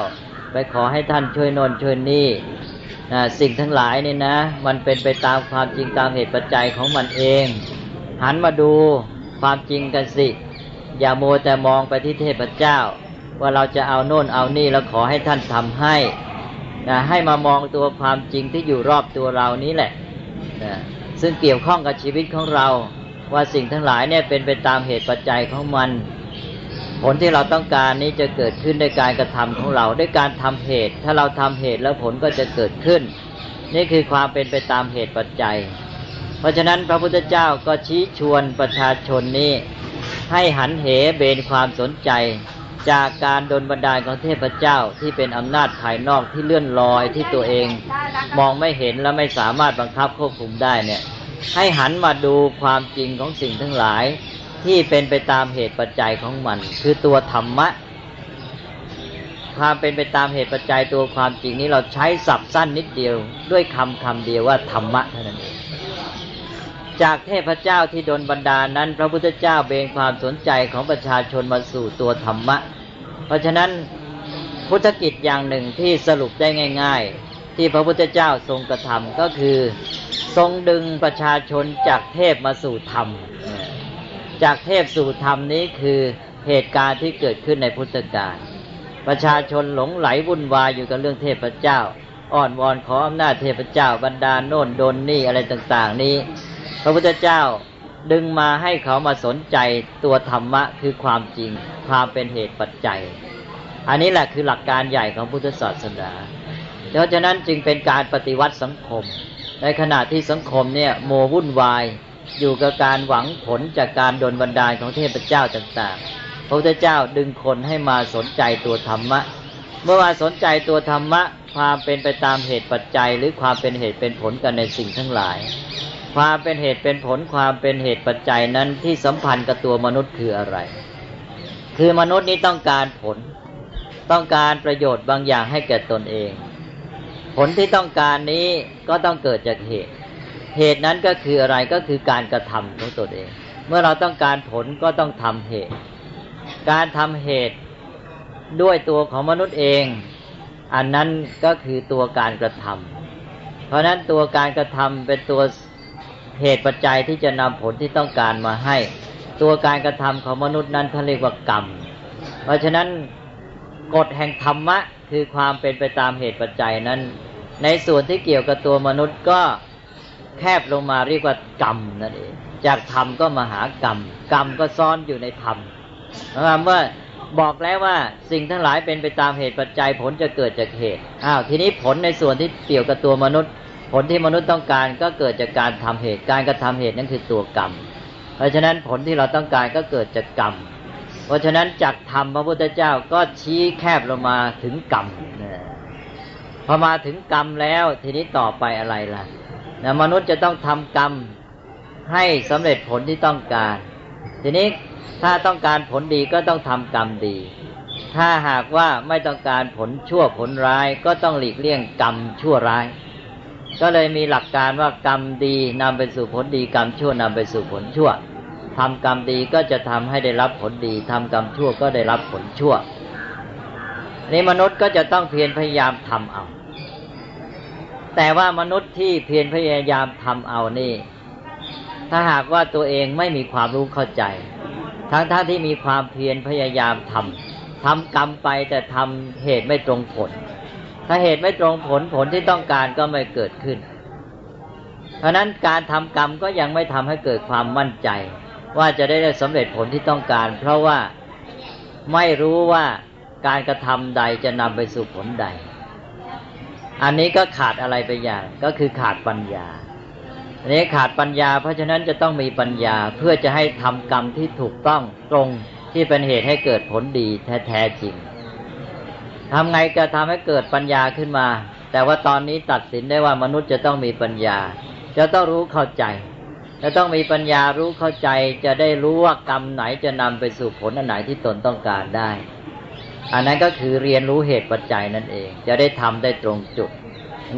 ไปขอให้ท่านช่วยนนช่วยนี่นะสิ่งทั้งหลายนี่นะ มันเป็นไปตามความจริงตามเหตุปัจจัยของมันเอง หันมาดูความจริงกันสิ อย่าโมแต่มองไปที่เทพเจ้า ว่าเราจะเอาโน่นเอานี่แล้วขอให้ท่านทำให้นะให้มามองตัวความจริงที่อยู่รอบตัวเรานี้แหละนะซึ่งเกี่ยวข้องกับชีวิตของเรา ว่าสิ่งทั้งหลายเนี่ยเป็นไปตามเหตุปัจจัยของมัน ผลที่เราต้องการนี้จะเกิดขึ้นด้วยการกระทำของเราด้วยการทำเหตุ ถ้าเราทำเหตุแล้วผลก็จะเกิดขึ้น นี่คือความเป็นไปตามเหตุปัจจัย เพราะฉะนั้นพระพุทธเจ้าก็ชี้ชวนประชาชนนี้ ให้หันเหเบนความสนใจ จากการดลบันดาลของเทพเจ้าที่เป็นอำนาจภายนอกที่เลื่อนลอยที่ตัวเอง มองไม่เห็นและไม่สามารถบังคับควบคุมได้เนี่ยให้หันมาดูความจริงของสิ่งทั้งหลาย ที่เป็นไปตามเหตุปัจจัยของมัน คือตัวธรรมะ ความเป็นไปตามเหตุปัจจัยตัวความจริงนี้เราใช้สับสั้นนิดเดียว ด้วยคำคำเดียวว่าธรรมะเท่านั้นเองจากเทพเจ้าที่ดนบันดาลนั้น พระพุทธเจ้าเบนความสนใจของประชาชนมาสู่ตัวธรรมะ เพราะฉะนั้นพุทธกิจอย่างหนึ่งที่สรุปได้ง่าย ๆ ที่พระพุทธเจ้าทรงกระทำก็คือ ทรงดึงประชาชนจากเทพมาสู่ธรรม จากเทพสู่ธรรมนี้คือเหตุการณ์ที่เกิดขึ้นในพุทธกาลประชาชนหลงไหลวุ่นวายอยู่กับเรื่องเทพเจ้าอ้อนวอนขออำนาจเทพเจ้าบรรดาโน่นโดนนี่อะไรต่างๆ นี้ พระพุทธเจ้าดึงมาให้เขามาสนใจตัวธรรมะคือความจริง ความเป็นเหตุปัจจัย อันนี้แหละคือหลักการใหญ่ของพุทธศาสนาเพราะฉะนั้นจึงเป็นการปฏิวัติสังคม ในขณะที่สังคมเนี่ยโมวุ่นวาย อยู่กับการหวังผลจากการดลบันดาลของเทพเจ้าต่างๆ พระพุทธเจ้าดึงคนให้มาสนใจตัวธรรมะ เมื่อมาสนใจตัวธรรมะความเป็นไปตามเหตุปัจจัย หรือความเป็นเหตุเป็นผลกันในสิ่งทั้งหลาย ความเป็นเหตุเป็นผลความเป็นเหตุปัจจัยนั้นที่สัมพันธ์กับตัวมนุษย์คืออะไร คือมนุษย์นี้ต้องการผล ต้องการประโยชน์บางอย่างให้แก่ตนเอง ผลที่ต้องการนี้ก็ต้องเกิดจากเหตุ เหตุนั้นก็คืออะไรก็คือการกระทำของตนเอง เมื่อเราต้องการผลก็ต้องทำเหตุ การทำเหตุด้วยตัวของมนุษย์เอง อันนั้นก็คือตัวการกระทำเพราะนั้นตัวการกระทำเป็นตัวเหตุปัจจัยที่จะนำผลที่ต้องการมาให้ ตัวการกระทำของมนุษย์นั้นเขาเรียกว่ากรรม เพราะฉะนั้นกฎแห่งธรรมะคือความเป็นไปตามเหตุปัจจัยนั้น ในส่วนที่เกี่ยวกับตัวมนุษย์ก็ แคบลงมาเรียกว่ากรรมนั่นเองจากธรรมก็มาหากรรม กรรมก็ซ่อนอยู่ในธรรมเมื่อบอกแล้วว่าสิ่งทั้งหลายเป็นไปตามเหตุปัจจัยผลจะเกิดจากเหตุอ้าวทีนี้ผลในส่วนที่เกี่ยวกับตัวมนุษย์ ผลที่มนุษย์ต้องการก็เกิดจากการทำเหตุการกระทำเหตุนั่นคือตัวกรรม เพราะฉะนั้นผลที่เราต้องการก็เกิดจากกรรม เพราะฉะนั้นจากธรรมพระพุทธเจ้าก็ชี้แคบลงมาถึงกรรมพอมาถึงกรรมแล้วทีนี้ต่อไปอะไรล่ะ นะมนุษย์จะต้องทำกรรมให้สำเร็จผลที่ต้องการ ทีนี้ถ้าต้องการผลดีก็ต้องทำกรรมดี ถ้าหากว่าไม่ต้องการผลชั่วผลร้ายก็ต้องหลีกเลี่ยงกรรมชั่วร้าย ก็เลยมีหลักการว่ากรรมดีนำไปสู่ผลดีกรรมชั่วนำไปสู่ผลชั่วทำกรรมดีก็จะทำให้ได้รับผลดีทำกรรมชั่วก็ได้รับผลชั่วนี่มนุษย์ก็จะต้องเพียรพยายามทำเอา แต่ว่ามนุษย์ที่เพียรพยายามทำเอานี่ ถ้าหากว่าตัวเองไม่มีความรู้เข้าใจ ทั้งท่าที่มีความเพียรพยายามทำทำกรรมไปแต่ทำเหตุไม่ตรงผล ถ้าเหตุไม่ตรงผลผลที่ต้องการก็ไม่เกิดขึ้น เพราะนั้นการทำกรรมก็ยังไม่ทำให้เกิดความมั่นใจ ว่าจะได้ได้สำเร็จผลที่ต้องการ เพราะว่าไม่รู้ว่าการกระทำใดจะนำไปสู่ผลใด อันนี้ก็ขาดอะไรไปอย่างก็คือขาดปัญญาอันนี้ขาดปัญญา เพราะฉะนั้นจะต้องมีปัญญาเพื่อจะให้ทำกรรมที่ถูกต้องตรงที่เป็นเหตุให้เกิดผลดีแท้จริงทำไงก็ทำให้เกิดปัญญาขึ้นมา แต่ว่าตอนนี้ตัดสินได้ว่ามนุษย์จะต้องมีปัญญา จะต้องรู้เข้าใจจะต้องมีปัญญารู้เข้าใจจะได้รู้ว่ากรรมไหนจะนำไปสู่ผลอันไหนที่ตนต้องการได้ อันนั้นก็คือเรียนรู้เหตุปัจจัยนั่นเอง จะได้ทำได้ตรงจุด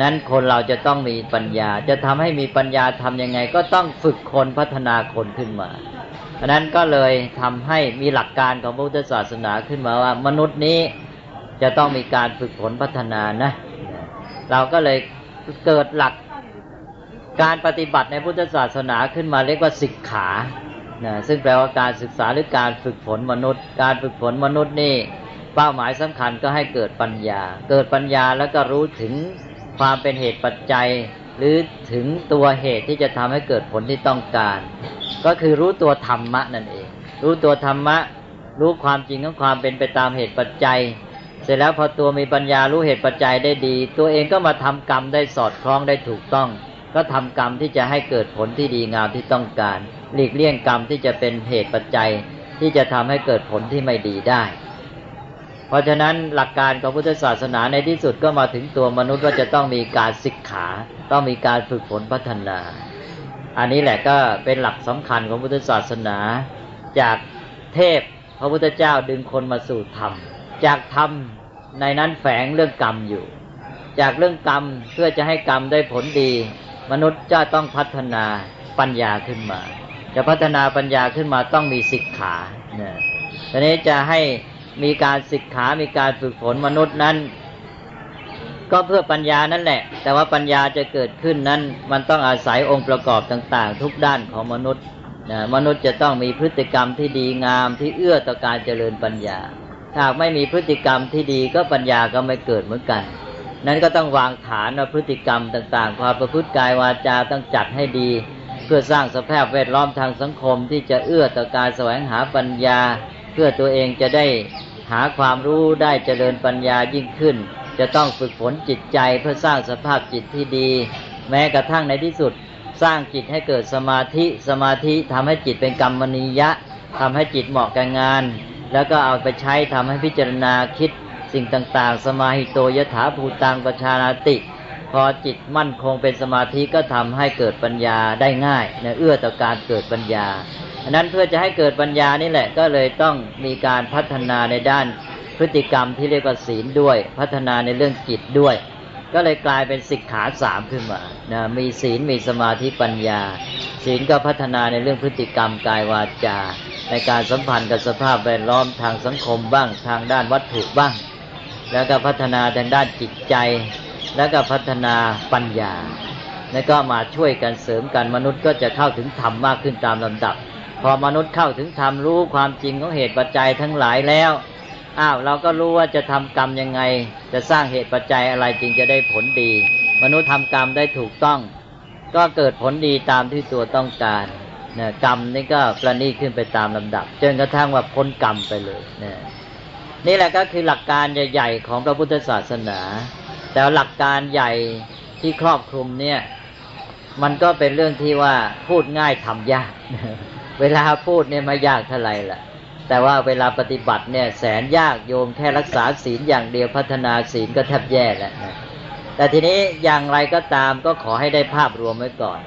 นั้นคนเราจะต้องมีปัญญา จะทำให้มีปัญญาทํำยังไง ก็ต้องฝึกคนพัฒนาคนขึ้นมาอันนั้นก็เลยทำให้มีหลักการของพุทธศาสนาขึ้นมาว่า มนุษย์นี้จะต้องมีการฝึกฝนพัฒนานะ เราก็เลยเกิดหลักการปฏิบัติในพุทธศาสนาขึ้นมาเรียกว่าศิกขานะซึ่งแปลว่าการศึกษาหรือการฝึกฝนมนุษย์ การฝึกฝนมนุษย์นี่ เป้าหมายสำคัญก็ให้เกิดปัญญา เกิดปัญญาแล้วก็รู้ถึงความเป็นเหตุปัจจัย หรือถึงตัวเหตุที่จะทำให้เกิดผลที่ต้องการ ก็คือรู้ตัวธรรมะนั่นเอง รู้ตัวธรรมะ รู้ความจริงของความเป็นไปตามเหตุปัจจัย เสร็จแล้วพอตัวมีปัญญารู้เหตุปัจจัยได้ดี ตัวเองก็มาทำกรรมได้สอดคล้องได้ถูกต้อง ก็ทำกรรมที่จะให้เกิดผลที่ดีงามที่ต้องการ หลีกเลี่ยงกรรมที่จะเป็นเหตุปัจจัย ที่จะทำให้เกิดผลที่ไม่ดีได้ เพราะฉะนั้นหลักการของพุทธศาสนาในที่สุดก็มาถึงตัวมนุษย์ว่าจะต้องมีการศึกขา ต้องมีการฝึกฝนพัฒนา อันนี้แหละก็เป็นหลักสำคัญของพุทธศาสนา จากเทพพระพุทธเจ้าดึงคนมาสู่ธรรม จากธรรมในนั้นแฝงเรื่องกรรมอยู่ จากเรื่องกรรมเพื่อจะให้กรรมได้ผลดี มนุษย์จะต้องพัฒนาปัญญาขึ้นมา จะพัฒนาปัญญาขึ้นมาต้องมีศิกขาเนี่ยทีนี้จะให้ มีการศิกขามีการฝึกฝนมนุษย์นั้น ก็เพื่อปัญญานั่นแหละ แต่ว่าปัญญาจะเกิดขึ้นนั้น มันต้องอาศัยองค์ประกอบต่างๆ ทุกด้านของมนุษย์นะมนุษย์จะต้องมีพฤติกรรมที่ดีงามที่เอื้อต่อการเจริญปัญญาหาไม่มีพฤติกรรมที่ดีก็ปัญญาก็ไม่เกิดเหมือนกัน นั้นก็ต้องวางฐานว่าพฤติกรรมต่างๆ ความประพฤติกายวาจาต้องจัดให้ดี เพื่อสร้างสภาพแวดล้อมทางสังคมที่จะเอื้อต่อการแสวงหาปัญญา เพื่อตัวเองจะได้ หาความรู้ได้เจริญปัญญายิ่งขึ้น จะต้องฝึกฝนจิตใจเพื่อสร้างสภาพจิตที่ดี แม้กระทั่งในที่สุดสร้างจิตให้เกิดสมาธิสมาธิทำให้จิตเป็นกรรมนิยะทำให้จิตเหมาะกับงาน แล้วก็เอาไปใช้ทำให้พิจารณาคิดสิ่งต่างๆ สมาหิโตยถาภูตังประชานาติ พอจิตมั่นคงเป็นสมาธิก็ทำให้เกิดปัญญาได้ง่ายนะเอื้อต่อการเกิดปัญญา นั้นเพื่อจะให้เกิดปัญญานี่แหละ ก็เลยต้องมีการพัฒนาในด้านพฤติกรรมที่เรียกว่าศีลด้วย พัฒนาในเรื่องจิตด้วย ก็เลยกลายเป็นสิกขาสามขึ้นมานะมีศีลมีสมาธิปัญญา ศีลก็พัฒนาในเรื่องพฤติกรรมกายวาจา ในการสัมพันธ์กับสภาพแวดล้อมทางสังคมบ้าง ทางด้านวัตถุบ้าง แล้วก็พัฒนาทางด้านจิตใจ แล้วก็พัฒนาปัญญา แล้วก็มาช่วยกันเสริมกันมนุษย์ก็จะเข้าถึงธรรมมากขึ้นตามลำดับ พอมนุษย์เข้าถึงธรรมรู้ความจริงของเหตุปัจจัยทั้งหลายแล้วอ้าวเราก็รู้ว่าจะทำกรรมยังไง จะสร้างเหตุปัจจัยอะไรจึงจะได้ผลดี มนุษย์ทำกรรมได้ถูกต้อง ก็เกิดผลดีตามที่ตัวต้องการนะกรรมนี่ก็ประนีขึ้นไปตามลำดับจนกระทั่งว่าพ้นกรรมไปเลยนะนี่แหละก็คือหลักการใหญ่ๆของพระพุทธศาสนา แต่หลักการใหญ่ที่ครอบคลุมเนี่ย มันก็เป็นเรื่องที่ว่าพูดง่ายทำยาก เวลาพูดเนี่ยไม่ยากเท่าไหร่ล่ะ แต่ว่าเวลาปฏิบัติเนี่ยแสนยากโยมแค่รักษาศีลอย่างเดียวพัฒนาศีลก็แทบแย่แล้วนะแต่ทีนี้อย่างไรก็ตามก็ขอให้ได้ภาพรวมไว้ก่อน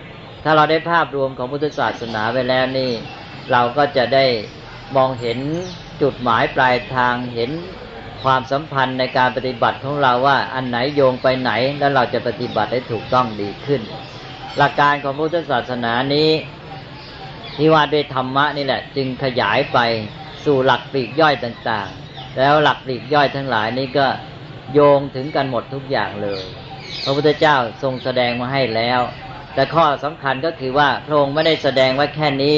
ถ้าเราได้ภาพรวมของพุทธศาสนาไปแล้วนี่ เราก็จะได้มองเห็นจุดหมายปลายทางเห็นความสัมพันธ์ในการปฏิบัติของเราว่าอันไหนโยงไปไหนแล้วเราจะปฏิบัติได้ถูกต้องดีขึ้น หลักการของพุทธศาสนานี้ ที่ว่าด้วยธรรมะนี่แหละ จึงขยายไปสู่หลักปลีกย่อยต่างๆ แล้วหลักปลีกย่อยทั้งหลายนี้ก็โยงถึงกันหมดทุกอย่างเลย พระพุทธเจ้าทรงแสดงมาให้แล้ว แต่ข้อสำคัญก็คือว่าพระองค์ไม่ได้แสดงไว้แค่นี้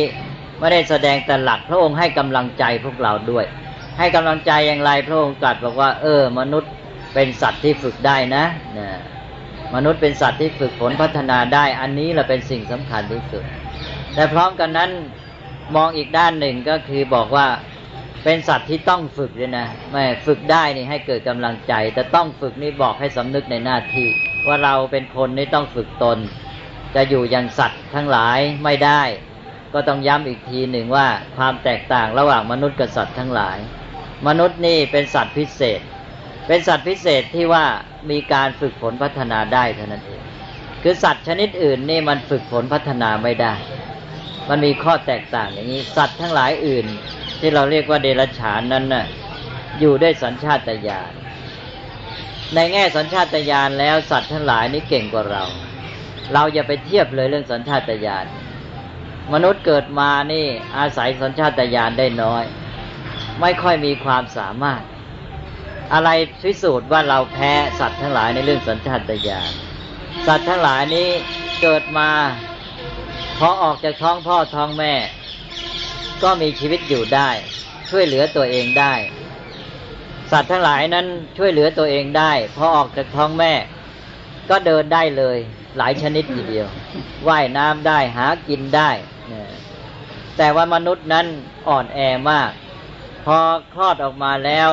ไม่ได้แสดงแต่หลักพระองค์ให้กำลังใจพวกเราด้วย ให้กำลังใจอย่างไรพระองค์ตรัสบอกว่า เออ มนุษย์เป็นสัตว์ที่ฝึกได้นะนะมนุษย์เป็นสัตว์ที่ฝึกฝนพัฒนาได้ อันนี้แหละเป็นสิ่งสำคัญที่สุด แต่พร้อมกันนั้นมองอีกด้านหนึ่งก็คือบอกว่าเป็นสัตว์ที่ต้องฝึกเลยนะไม่ฝึกได้นี่ให้เกิดกำลังใจ แต่ต้องฝึกนี่บอกให้สำนึกในหน้าที่ ว่าเราเป็นคนนี่ต้องฝึกตน จะอยู่อย่างสัตว์ทั้งหลายไม่ได้ ก็ต้องย้ำอีกทีหนึ่งว่าความแตกต่างระหว่างมนุษย์กับสัตว์ทั้งหลาย มนุษย์นี่เป็นสัตว์พิเศษ เป็นสัตว์พิเศษที่ว่ามีการฝึกฝนพัฒนาได้เท่านั้นเองคือสัตว์ชนิดอื่นนี่มันฝึกฝนพัฒนาไม่ได้ มันมีข้อแตกต่างอย่างนี้ สัตว์ทั้งหลายอื่น ที่เราเรียกว่าเดรัจฉานนั้นน่ะอยู่ด้วยสัญชาตญาณในแง่สัญชาตญาณแล้วสัตว์ทั้งหลายนี้เก่งกว่าเรา เราอย่าไปเทียบเลยเรื่องสัญชาตญาณมนุษย์เกิดมานี่อาศัยสัญชาตญาณได้น้อย ไม่ค่อยมีความสามารถ อะไรพิสูจน์ว่าเราแพ้สัตว์ทั้งหลายในเรื่องสัญชาตญาณสัตว์ทั้งหลายนี้เกิดมา พอออกจากท้องพ่อท้องแม่ ก็มีชีวิตอยู่ได้ ช่วยเหลือตัวเองได้ สัตว์ทั้งหลายนั้นช่วยเหลือตัวเองได้ พอออกจากท้องแม่ ก็เดินได้เลย หลายชนิดทีเดียวว่ายน้ำได้หากินได้แต่ว่ามนุษย์นั้นอ่อนแอมาก พอคลอดออกมาแล้ว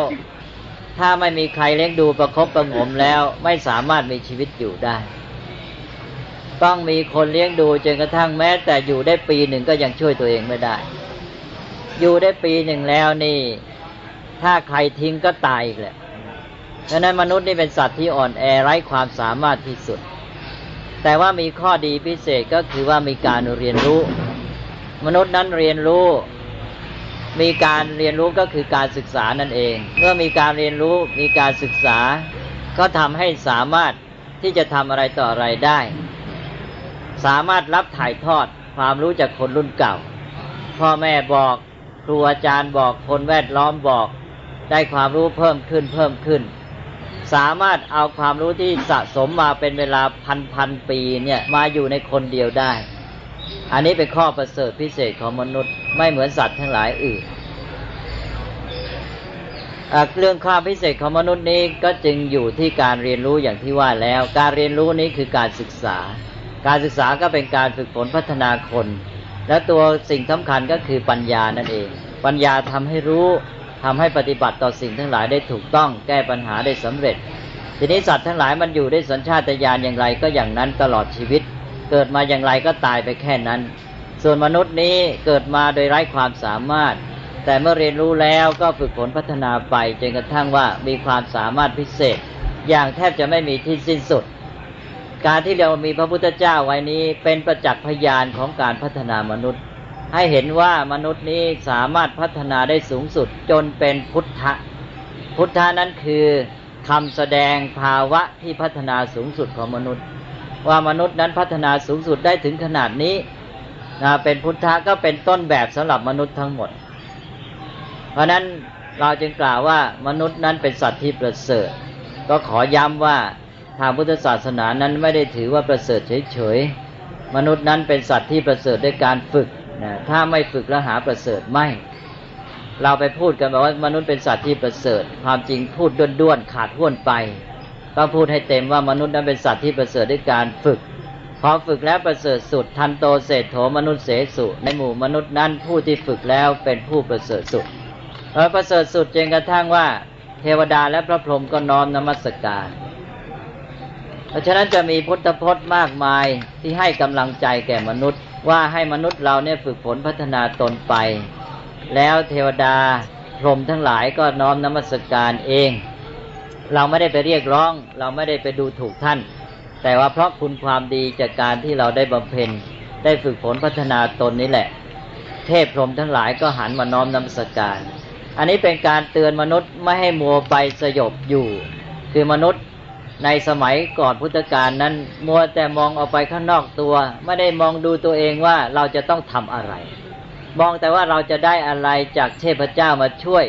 ถ้าไม่มีใครเลี้ยงดูประคบประงมแล้ว ไม่สามารถมีชีวิตอยู่ได้ ต้องมีคนเลี้ยงดูจนกระทั่งแม้ แต่อยู่ได้ปีหนึ่งก็ยังช่วยตัวเองไม่ได้ อยู่ได้ปีหนึ่งแล้วนี่ ถ้าใครทิ้งก็ตายอีกแหละดังนั้นมนุษย์นี่เป็นสัตว์ที่อ่อนแอไร้ความสามารถที่สุด แต่ว่ามีข้อดีพิเศษก็คือว่ามีการเรียนรู้ มนุษย์นั้นเรียนรู้ มีการเรียนรู้ก็คือการศึกษานั่นเอง เมื่อมีการเรียนรู้มีการศึกษา ก็ทำให้สามารถที่จะทำอะไรต่ออะไรได้ สามารถรับถ่ายทอดความรู้จากคนรุ่นเก่า พ่อแม่บอกครูอาจารย์บอกคนแวดล้อมบอก ได้ความรู้เพิ่มขึ้นเพิ่มขึ้น สามารถเอาความรู้ที่สะสมมาเป็นเวลาพันพันปีเนี่ยมาอยู่ในคนเดียวได้ อันนี้เป็นข้อประเสริฐพิเศษของมนุษย์ไม่เหมือนสัตว์ทั้งหลายอื่นเรื่องความพิเศษของมนุษย์นี้ก็จึงอยู่ที่การเรียนรู้อย่างที่ว่าแล้ว การเรียนรู้นี้คือการศึกษา การศึกษาก็เป็นการฝึกฝนพัฒนาคน และตัวสิ่งสำคัญก็คือปัญญานั่นเอง ปัญญาทำให้รู้ทำให้ปฏิบัติต่อสิ่งทั้งหลายได้ถูกต้องแก้ปัญหาได้สำเร็จ ทีนี้สัตว์ทั้งหลายมันอยู่ได้สัญชาตญาณอย่างไรก็อย่างนั้นตลอดชีวิต เกิดมาอย่างไรก็ตายไปแค่นั้น ส่วนมนุษย์นี้เกิดมาโดยไร้ความสามารถ แต่เมื่อเรียนรู้แล้วก็ฝึกฝนพัฒนาไปจนกระทั่งว่ามีความสามารถพิเศษ อย่างแทบจะไม่มีที่สิ้นสุด การที่เรามีพระพุทธเจ้าไว้นี้เป็นประจักษ์พยานของการพัฒนามนุษย์ ให้เห็นว่ามนุษย์นี้สามารถพัฒนาได้สูงสุดจนเป็นพุทธะพุทธะนั้นคือคำแสดงภาวะที่พัฒนาสูงสุดของมนุษย์ ว่ามนุษย์นั้นพัฒนาสูงสุดได้ถึงขนาดนี้นะเป็นพุทธะก็เป็นต้นแบบสำหรับมนุษย์ทั้งหมด เพราะนั้นเราจึงกล่าวว่ามนุษย์นั้นเป็นสัตว์ที่ประเสริฐ ก็ขอย้ำว่า ทางพุทธศาสนานั้นไม่ได้ถือว่าประเสริฐเฉยๆมนุษย์นั้นเป็นสัตว์ที่ประเสริฐด้วยการฝึกนะถ้าไม่ฝึกแล้วหาประเสริฐไม่เราไปพูดกันแบบว่ามนุษย์เป็นสัตว์ที่ประเสริฐ ความจริงพูดด้วนๆขาดห้วนไปต้องพูดให้เต็มว่ามนุษย์นั้นเป็นสัตว์ที่ประเสริฐด้วยการฝึกพอฝึกแล้วประเสริฐสุดทันโตเศรษโถมนุษย์เสสุในหมู่มนุษย์นั้นผู้ที่ฝึกแล้วเป็นผู้ประเสริฐสุดเออประเสริฐสุดจนกระทั่งว่า เทวดาและพระพรหมก็น้อมนมัสการ เพราะฉะนั้นจะมีพุทธพจน์มากมายที่ให้กำลังใจแก่มนุษย์ ว่าให้มนุษย์เราเนี่ยฝึกฝนพัฒนาตนไป แล้วเทวดาพรหมทั้งหลายก็น้อมนมัสการเอง เราไม่ได้ไปเรียกร้อง เราไม่ได้ไปดูถูกท่าน แต่ว่าเพราะคุณความดีจากการที่เราได้บำเพ็ญได้ฝึกฝนพัฒนาตนนี้แหละ เทพพรหมทั้งหลายก็หันมาน้อมนมัสการ อันนี้เป็นการเตือนมนุษย์ไม่ให้มัวไปสยบอยู่ คือมนุษย์ ในสมัยก่อนพุทธกาลนั้น มัวแต่มองออกไปข้างนอกตัว ไม่ได้มองดูตัวเองว่าเราจะต้องทำอะไร มองแต่ว่าเราจะได้อะไรจากเทพเจ้ามาช่วย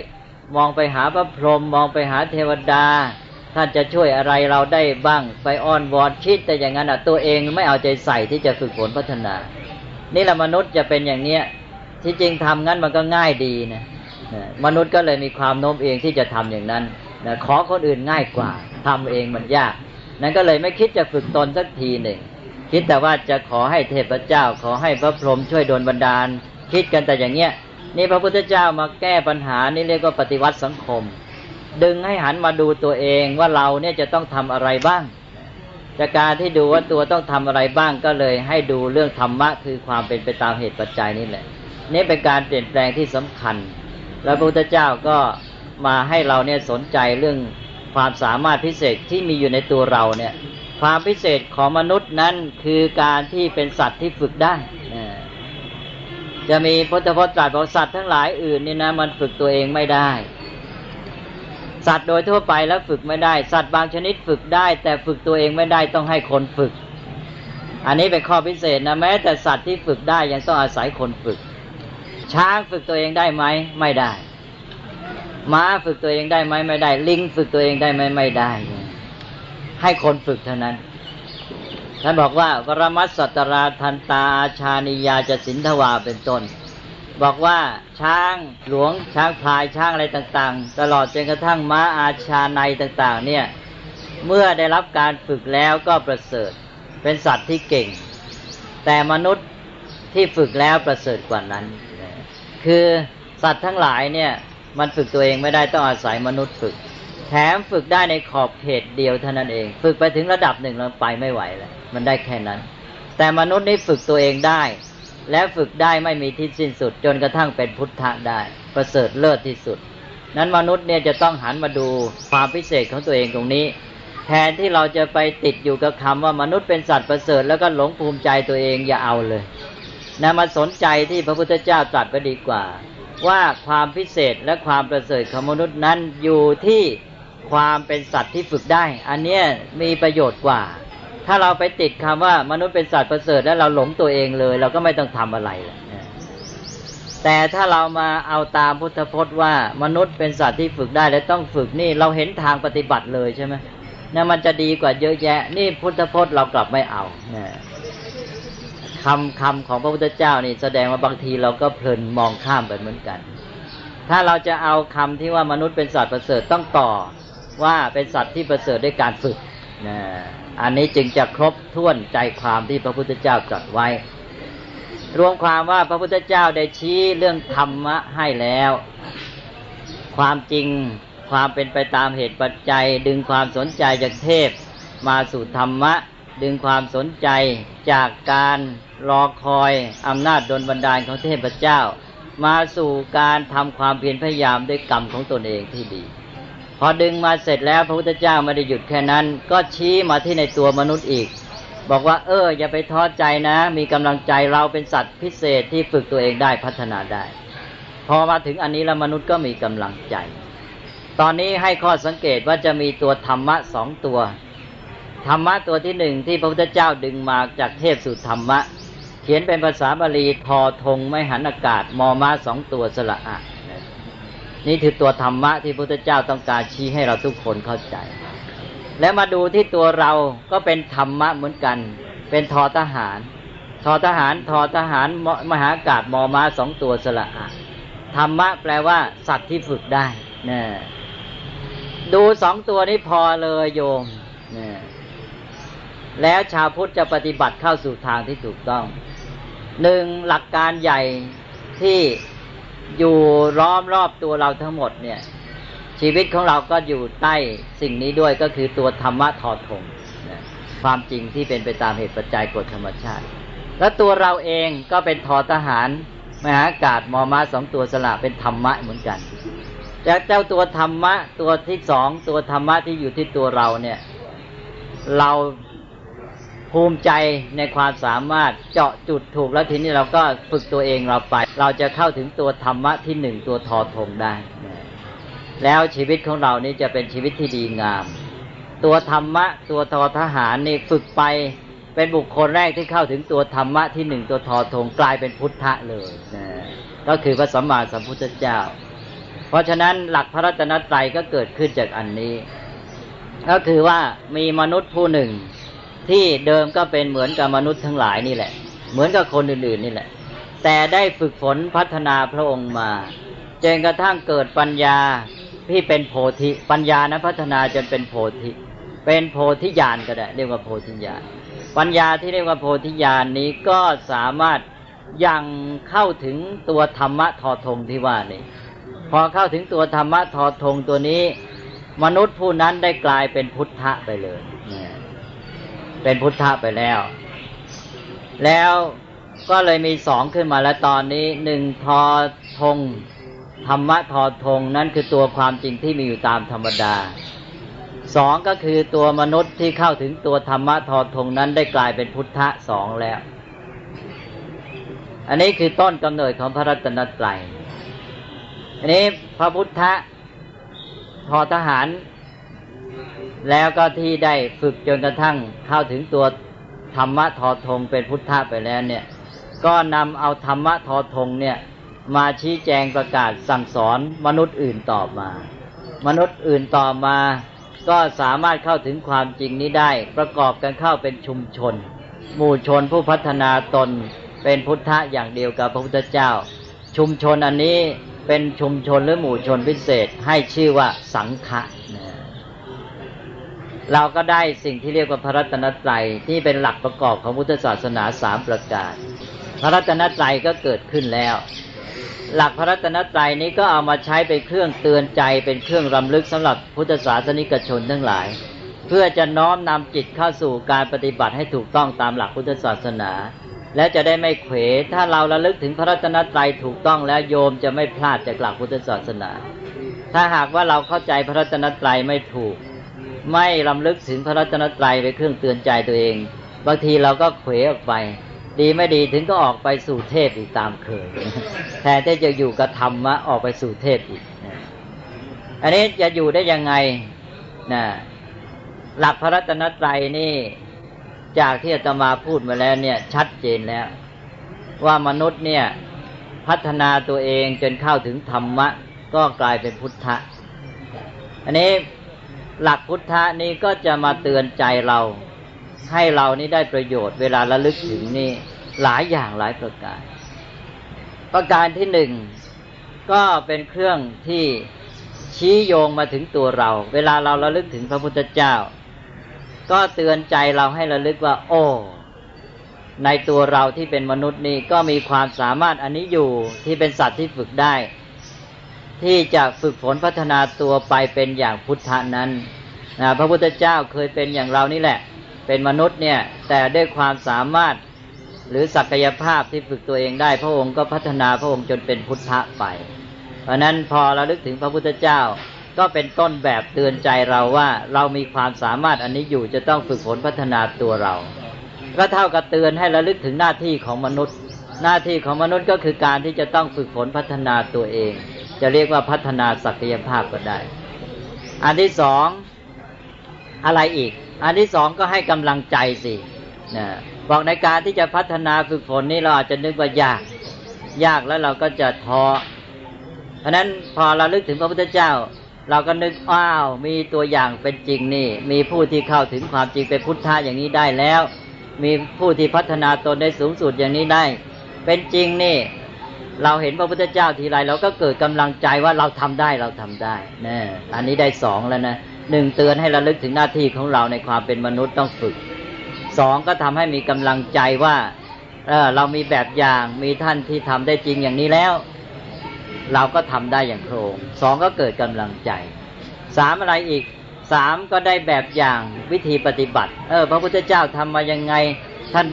มองไปหาพระพรหมมองไปหาเทวดา ท่านจะช่วยอะไรเราได้บ้าง ไปอ้อนวอนคิดแต่อย่างนั้นอะตัวเองไม่เอาใจใส่ที่จะฝึกฝนพัฒนา นี่แหละมนุษย์จะเป็นอย่างเนี้ยที่จริงทำงั้นมันก็ง่ายดีนะมนุษย์ก็เลยมีความโน้มเอียงที่จะทำอย่างนั้น นะขอคนอื่นง่ายกว่าทำเองมันยาก นั้นก็เลยไม่คิดจะฝึกตนสักทีหนึ่งคิดแต่ว่าจะขอให้เทพเจ้า ขอให้พระพรหมช่วยโดนบันดาล คิดกันแต่อย่างเงี้ยนี่พระพุทธเจ้ามาแก้ปัญหานี่เรียกว่าปฏิวัติสังคม ดึงให้หันมาดูตัวเองว่าเราเนี่ยจะต้องทำอะไรบ้างจากการที่ดูว่าตัวต้องทำอะไรบ้างก็เลยให้ดูเรื่องธรรมะคือความเป็นไปตามเหตุปัจจัยนี่แหละนี่เป็นการเปลี่ยนแปลงที่สำคัญ แล้วพระพุทธเจ้าก็ มาให้เราเนี่ยสนใจเรื่องความสามารถพิเศษที่มีอยู่ในตัวเราเนี่ย ความพิเศษของมนุษย์นั้นคือการที่เป็นสัตว์ที่ฝึกได้จะมีพุทธพจน์ตรัสบอกสัตว์ทั้งหลายอื่นนี่นะมันฝึกตัวเองไม่ได้ สัตว์โดยทั่วไปแล้วฝึกไม่ได้ สัตว์บางชนิดฝึกได้ แต่ฝึกตัวเองไม่ได้ต้องให้คนฝึก อันนี้เป็นข้อพิเศษนะแม้ แต่สัตว์ที่ฝึกได้ยังต้องอาศัยคนฝึก ช้างฝึกตัวเองได้ไหมไม่ได้ ม้าฝึกตัวเองได้ไหมไม่ได้ ลิงฝึกตัวเองได้ไหมไม่ได้ ให้คนฝึกเท่านั้นท่านบอกว่าวรมัสสัตราทันตาอาชานิยาจะสินทวาเป็นต้น บอกว่าช้างหลวงช้างพลายช้างอะไรต่างๆ ตลอดจนกระทั่งม้าอาชาในต่างๆ เนี่ยเมื่อได้รับการฝึกแล้วก็ประเสริฐเป็นสัตว์ที่เก่ง แต่มนุษย์ที่ฝึกแล้วประเสริฐกว่านั้น คือสัตว์ทั้งหลายเนี่ย มันฝึกตัวเองไม่ได้ต้องอาศัยมนุษย์ฝึก แถมฝึกได้ในขอบเขตเดียวเท่านั้นเอง ฝึกไปถึงระดับหนึ่งเราไปไม่ไหวแล้วมันได้แค่นั้น แต่มนุษย์นี่ฝึกตัวเองได้ และฝึกได้ไม่มีที่สิ้นสุด จนกระทั่งเป็นพุทธะได้ ประเสริฐเลิศที่สุด นั้นมนุษย์เนี่ยจะต้องหันมาดูความพิเศษของตัวเองตรงนี้ แทนที่เราจะไปติดอยู่กับคำว่ามนุษย์เป็นสัตว์ประเสริฐแล้วก็หลงภูมิใจตัวเองอย่าเอาเลยนะมาสนใจที่พระพุทธเจ้าตรัสไปดีกว่า ว่าความพิเศษและความประเสริฐของมนุษย์นั้นอยู่ที่ความเป็นสัตว์ที่ฝึกได้ อันเนี้ยมีประโยชน์กว่า ถ้าเราไปติดคำว่ามนุษย์เป็นสัตว์ประเสริฐแล้วเราหลงตัวเองเลย เราก็ไม่ต้องทำอะไรแล้วแต่ถ้าเรามาเอาตามพุทธพจน์ว่ามนุษย์เป็นสัตว์ที่ฝึกได้และต้องฝึกนี่เราเห็นทางปฏิบัติเลยใช่ไหมนี่มันจะดีกว่าเยอะแยะ นี่พุทธพจน์เรากลับไม่เอานะ คำคำของพระพุทธเจ้านี่แสดงว่าบางทีเราก็เพลินมองข้ามไปเหมือนกัน ถ้าเราจะเอาคำที่ว่ามนุษย์เป็นสัตว์ประเสริฐต้องต่อว่าเป็นสัตว์ที่ประเสริฐด้วยการฝึกนะอันนี้จึงจะครบถ้วนใจความที่พระพุทธเจ้าตรัสไว้ รวมความว่าพระพุทธเจ้าได้ชี้เรื่องธรรมะให้แล้ว ความจริงความเป็นไปตามเหตุปัจจัย ดึงความสนใจจากเทพมาสู่ธรรมะ ดึงความสนใจจากการ รอคอยอำนาจดลบันดาลของเทพเจ้า มาสู่การทำความเพียรพยายามด้วยกรรมของตนเองที่ดี พอดึงมาเสร็จแล้วพระพุทธเจ้าไม่ได้หยุดแค่นั้น ก็ชี้มาที่ในตัวมนุษย์อีก บอกว่า เออ อย่าไปท้อใจนะ มีกำลังใจเราเป็นสัตว์พิเศษที่ฝึกตัวเองได้พัฒนาได้ พอมาถึงอันนี้แล้วมนุษย์ก็มีกำลังใจ ตอนนี้ให้ข้อสังเกตว่าจะมีตัวธรรมะสองตัวธรรมะตัวที่หนึ่งที่พระพุทธเจ้าดึงมาจากเทพสู่ธรรมะ เขียนเป็นภาษาบาลีทอทงไม่หันอากาศ มอมาสองตัวสละอะนี่คือตัวธรรมะที่พระพุทธเจ้าต้องการชี้ให้เราทุกคนเข้าใจ แล้วมาดูที่ตัวเราก็เป็นธรรมะเหมือนกัน เป็นทอทหาร ทอทหารทอทหารมหาอากาศมอมาสองตัวสละอะธรรมะแปลว่า สัตว์ที่ฝึกได้นะดูสองตัวนี้พอเลยโยมนะแล้วชาวพุทธจะปฏิบัติเข้าสู่ทางที่ถูกต้อง หนึ่งหลักการใหญ่ที่อยู่ล้อมรอบตัวเราทั้งหมดเนี่ย ชีวิตของเราก็อยู่ใต้สิ่งนี้ด้วยก็คือตัวธรรมะทอทงความจริงที่เป็นไปตามเหตุปัจจัยกฎธรรมชาติ และตัวเราเองก็เป็นทอทหารมหากาศมอมาสองตัวสละเป็นธรรมะเหมือนกันจากเจ้าตัวธรรมะตัวที่สองตัวธรรมะที่อยู่ที่ตัวเราเนี่ย เรา ภูมิใจในความสามารถเจาะจุดถูกแล้วทีนี้เราก็ฝึกตัวเองเราไป เราจะเข้าถึงตัวธรรมะที่หนึ่งตัวทอทงได้ แล้วชีวิตของเรานี่จะเป็นชีวิตที่ดีงาม ตัวธรรมะ ตัวทอทหารนี่ฝึกไปเป็นบุคคลแรกที่เข้าถึงตัวธรรมะที่หนึ่งตัวทอทงกลายเป็นพุทธะเลยนะก็คือพระสัมมาสัมพุทธเจ้า เพราะฉะนั้นหลักพระรัตนตรัยก็เกิดขึ้นจากอันนี้ ก็คือว่ามีมนุษย์ผู้หนึ่ง ที่เดิมก็เป็นเหมือนกับมนุษย์ทั้งหลายนี่แหละ เหมือนกับคนอื่นๆนี่แหละ แต่ได้ฝึกฝนพัฒนาพระองค์มาจนกระทั่งเกิดปัญญาที่เป็นโพธิปัญญานะพัฒนาจนเป็นโพธิ เป็นโพธิญาณก็ได้ เรียกว่าโพธิญาณปัญญาที่เรียกว่าโพธิญาณนี้ก็สามารถยังเข้าถึงตัวธรรมะทอทงที่ว่านี่พอเข้าถึงตัวธรรมะทอทงตัวนี้ มนุษย์ผู้นั้นได้กลายเป็นพุทธะไปเลย เป็นพุทธะไปแล้ว แล้วก็เลยมีสองขึ้นมาแล้วตอนนี้หนึ่งทอทงธรรมะทอทงนั้นคือตัวความจริงที่มีอยู่ตามธรรมดาสองก็คือตัวมนุษย์ที่เข้าถึงตัวธรรมะทอทงนั้นได้กลายเป็นพุทธะสองแล้ว อันนี้คือต้นกำเนิดของพระรัตนตรัยอันนี้พระพุทธะทอทหาร แล้วก็ที่ได้ฝึกจนกระทั่งเข้าถึงตัวธรรมะทอทงเป็นพุทธะไปแล้วเนี่ย ก็นำเอาธรรมะทอทงเนี่ยมาชี้แจงประกาศสั่งสอนมนุษย์อื่นต่อมา มนุษย์อื่นต่อมา ก็สามารถเข้าถึงความจริงนี้ได้ ประกอบกันเข้าเป็นชุมชน หมู่ชนผู้พัฒนาตนเป็นพุทธะอย่างเดียวกับพระพุทธเจ้า ชุมชนอันนี้เป็นชุมชนหรือหมู่ชนพิเศษให้ชื่อว่าสังฆะ เราก็ได้สิ่งที่เรียกว่าพระรัตนตรัยที่เป็นหลักประกอบของพุทธศาสนาสามประการ พระรัตนตรัยก็เกิดขึ้นแล้ว หลักพระรัตนตรัยนี้ก็เอามาใช้เป็นเครื่องเตือนใจเป็นเครื่องรำลึกสำหรับพุทธศาสนิกชนทั้งหลาย เพื่อจะน้อมนำจิตเข้าสู่การปฏิบัติให้ถูกต้องตามหลักพุทธศาสนา และจะได้ไม่เขวถ้าเราระลึกถึงพระรัตนตรัยถูกต้องแล้วโยมจะไม่พลาดจากหลักพุทธศาสนา ถ้าหากว่าเราเข้าใจพระรัตนตรัยไม่ถูก ไม่รำลึกถึงพระรัตนตรัยเป็นเครื่องเตือนใจตัวเอง บางทีเราก็เขวออกไป ดีไม่ดีถึงก็ออกไปสู่เทพอีกตามเคยแทนที่จะอยู่กับธรรมะออกไปสู่เทพอีกอันนี้จะอยู่ได้ยังไงนะหลักพระรัตนตรัยนี่จากที่อาตมาพูดมาแล้วเนี่ยชัดเจนแล้ว ว่ามนุษย์เนี่ยพัฒนาตัวเองจนเข้าถึงธรรมะ ก็กลายเป็นพุทธะ อันนี้ หลักพุทธะนี้ก็จะมาเตือนใจเรา ให้เรานี่ได้ประโยชน์เวลาระลึกถึงนี่หลายอย่างหลายประการ ประการที่หนึ่งก็เป็นเครื่องที่ชี้โยงมาถึงตัวเรา เวลาเราระลึกถึงพระพุทธเจ้า ก็เตือนใจเราให้ระลึกว่า โอ้ในตัวเราที่เป็นมนุษย์นี่ก็มีความสามารถอันนี้อยู่ที่เป็นสัตว์ที่ฝึกได้ ที่จะฝึกฝนพัฒนาตัวไปเป็นอย่างพุทธานั้นพระพุทธเจ้าเคยเป็นอย่างเรานี่แหละ เป็นมนุษย์เนี่ยแต่ด้วยความสามารถหรือศักยภาพที่ฝึกตัวเองได้ พระองค์ก็พัฒนาพระองค์จนเป็นพุทธะไป เพราะนั้นพอเราลึกถึงพระพุทธเจ้าก็เป็นต้นแบบเตือนใจเราว่าเรามีความสามารถอันนี้อยู่จะต้องฝึกฝนพัฒนาตัวเรา ก็เท่ากับเตือนให้ระลึกถึงหน้าที่ของมนุษย์ หน้าที่ของมนุษย์ก็คือการที่จะต้องฝึกฝนพัฒนาตัวเอง จะเรียกว่าพัฒนาศักยภาพก็ได้ อันที่สองอะไรอีก อันที่สองก็ให้กำลังใจสินะบอกในการที่จะพัฒนาฝึกฝนนี้เราอาจจะนึกว่ายาก ยากแล้วเราก็จะท้อเพราะนั้นพอเราลึกถึงพระพุทธเจ้า เราก็นึกอ้าวมีตัวอย่างเป็นจริงนี่ มีผู้ที่เข้าถึงความจริงเป็นพุทธะอย่างนี้ได้แล้ว มีผู้ที่พัฒนาตนได้สูงสุดอย่างนี้ได้ เป็นจริงนี่ เราเห็นพระพุทธเจ้าทีไรเราก็เกิดกำลังใจว่าเราทำได้เราทำได้นะอันนี้ได้สองแล้วนะหนึ่งเตือนให้ระลึกถึงหน้าที่ของเราในความเป็นมนุษย์ต้องฝึกสองก็ทำให้มีกำลังใจว่าเออเรามีแบบอย่างมีท่านที่ทำได้จริงอย่างนี้แล้ว เราก็ทำได้อย่างโครงสองก็เกิดกำลังใจสามอะไรอีกสามก็ได้แบบอย่างวิธีปฏิบัติ เออ พระพุทธเจ้าทำมายังไงท่าน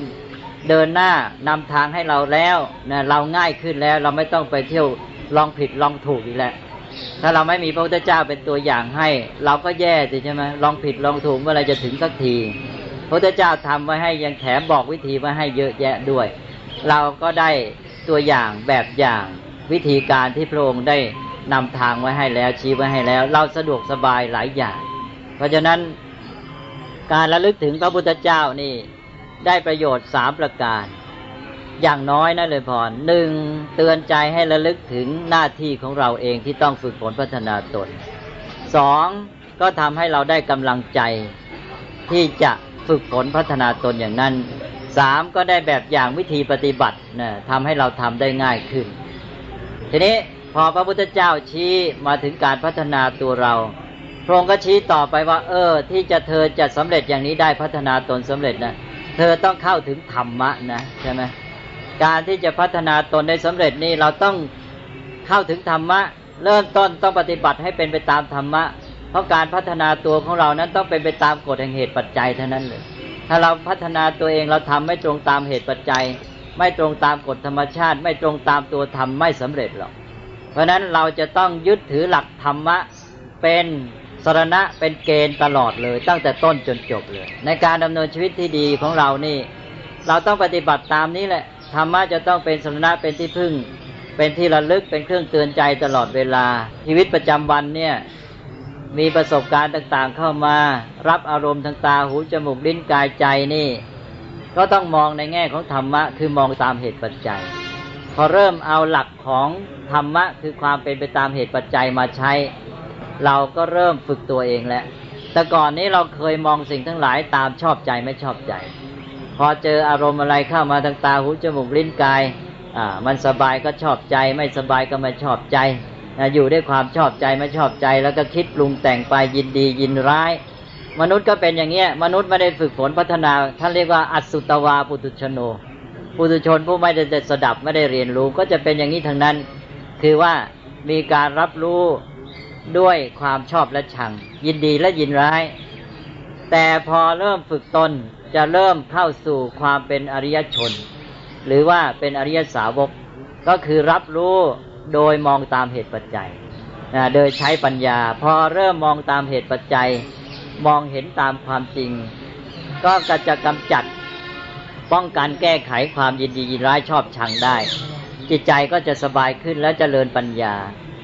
เดินหน้านำทางให้เราแล้วนะเราง่ายขึ้นแล้ว เราไม่ต้องไปเที่ยวลองผิดลองถูกอีกแล้วถ้าเราไม่มีพระพุทธเจ้าเป็นตัวอย่างให้ เราก็แย่สิใช่ไหมลองผิดลองถูกเมื่อไรจะถึงสักทีพระพุทธเจ้าทำไว้ให้ยังแถมบอกวิธีไว้ให้เยอะแยะด้วย เราก็ได้ตัวอย่างแบบอย่างวิธีการที่พระองค์ได้นำทางไว้ให้แล้วชี้ไว้ให้แล้ว เราสะดวกสบายหลายอย่าง เพราะฉะนั้นการระลึกถึงพระพุทธเจ้านี่ ได้ประโยชน์สามประการ อย่างน้อยนะเลยพรหนึ่งเตือนใจให้ระลึกถึงหน้าที่ของเราเองที่ต้องฝึกฝนพัฒนาตนสองก็ทำให้เราได้กำลังใจที่จะฝึกฝนพัฒนาตนอย่างนั้นสามก็ได้แบบอย่างวิธีปฏิบัตินะทำให้เราทำได้ง่ายขึ้น ทีนี้พอพระพุทธเจ้าชี้มาถึงการพัฒนาตัวเราพระองค์ก็ชี้ต่อไปว่า เออ ที่จะเธอจะสำเร็จอย่างนี้ได้พัฒนาตนสำเร็จนะ เธอต้องเข้าถึงธรรมะนะใช่ไหมการที่จะพัฒนาตนได้สำเร็จนี่เราต้องเข้าถึงธรรมะ เริ่มต้นต้องปฏิบัติให้เป็นไปตามธรรมะ เพราะการพัฒนาตัวของเรานั้นต้องเป็นไปตามกฎแห่งเหตุปัจจัยเท่านั้นเลย ถ้าเราพัฒนาตัวเองเราทำไม่ตรงตามเหตุปัจจัย ไม่ตรงตามกฎธรรมชาติ ไม่ตรงตามตัวธรรมไม่สำเร็จหรอก เพราะนั้นเราจะต้องยึดถือหลักธรรมะเป็น สรณะเป็นเกณฑ์ตลอดเลย ตั้งแต่ต้นจนจบเลย ในการดำเนินชีวิตที่ดีของเรานี่ เราต้องปฏิบัติตามนี้แหละธรรมะจะต้องเป็นสรณะเป็นที่พึ่ง เป็นที่ระลึกเป็นเครื่องเตือนใจตลอดเวลา ชีวิตประจำวันเนี่ยมีประสบการณ์ต่างๆเข้ามา รับอารมณ์ทางตาหูจมูกลิ้นกายใจนี่ ก็ต้องมองในแง่ของธรรมะคือมองตามเหตุปัจจัย พอเริ่มเอาหลักของธรรมะคือความเป็นไปตามเหตุปัจจัยมาใช้ เราก็เริ่มฝึกตัวเองแล้ว แต่ก่อนนี้เราเคยมองสิ่งทั้งหลายตามชอบใจไม่ชอบใจ พอเจออารมณ์อะไรเข้ามาทางตาหูจมูกลิ้นกายอ่ามันสบายก็ชอบใจ ไม่สบายก็ไม่ชอบใจอยู่ด้วยความชอบใจไม่ชอบใจ แล้วก็คิดปรุงแต่งไปยินดียินร้าย มนุษย์ก็เป็นอย่างเงี้ยมนุษย์ไม่ได้ฝึกฝนพัฒนาท่านเรียกว่าอัสุตวาปุตุชโนปุตุชนผู้ไม่ได้สดับไม่ได้เรียนรู้ ก็จะเป็นอย่างนี้ทั้งนั้น คือว่ามีการรับรู้ ด้วยความชอบและชัง ยินดีและยินร้าย แต่พอเริ่มฝึกตนจะเริ่มเข้าสู่ความเป็นอริยชน หรือว่าเป็นอริยสาวก ก็คือรับรู้โดยมองตามเหตุปัจจัยนะโดยใช้ปัญญา พอเริ่มมองตามเหตุปัจจัย มองเห็นตามความจริง ก็จะกำจัดป้องกันแก้ไขความยินดียินร้ายชอบชังได้ จิตใจก็จะสบายขึ้นและเจริญปัญญา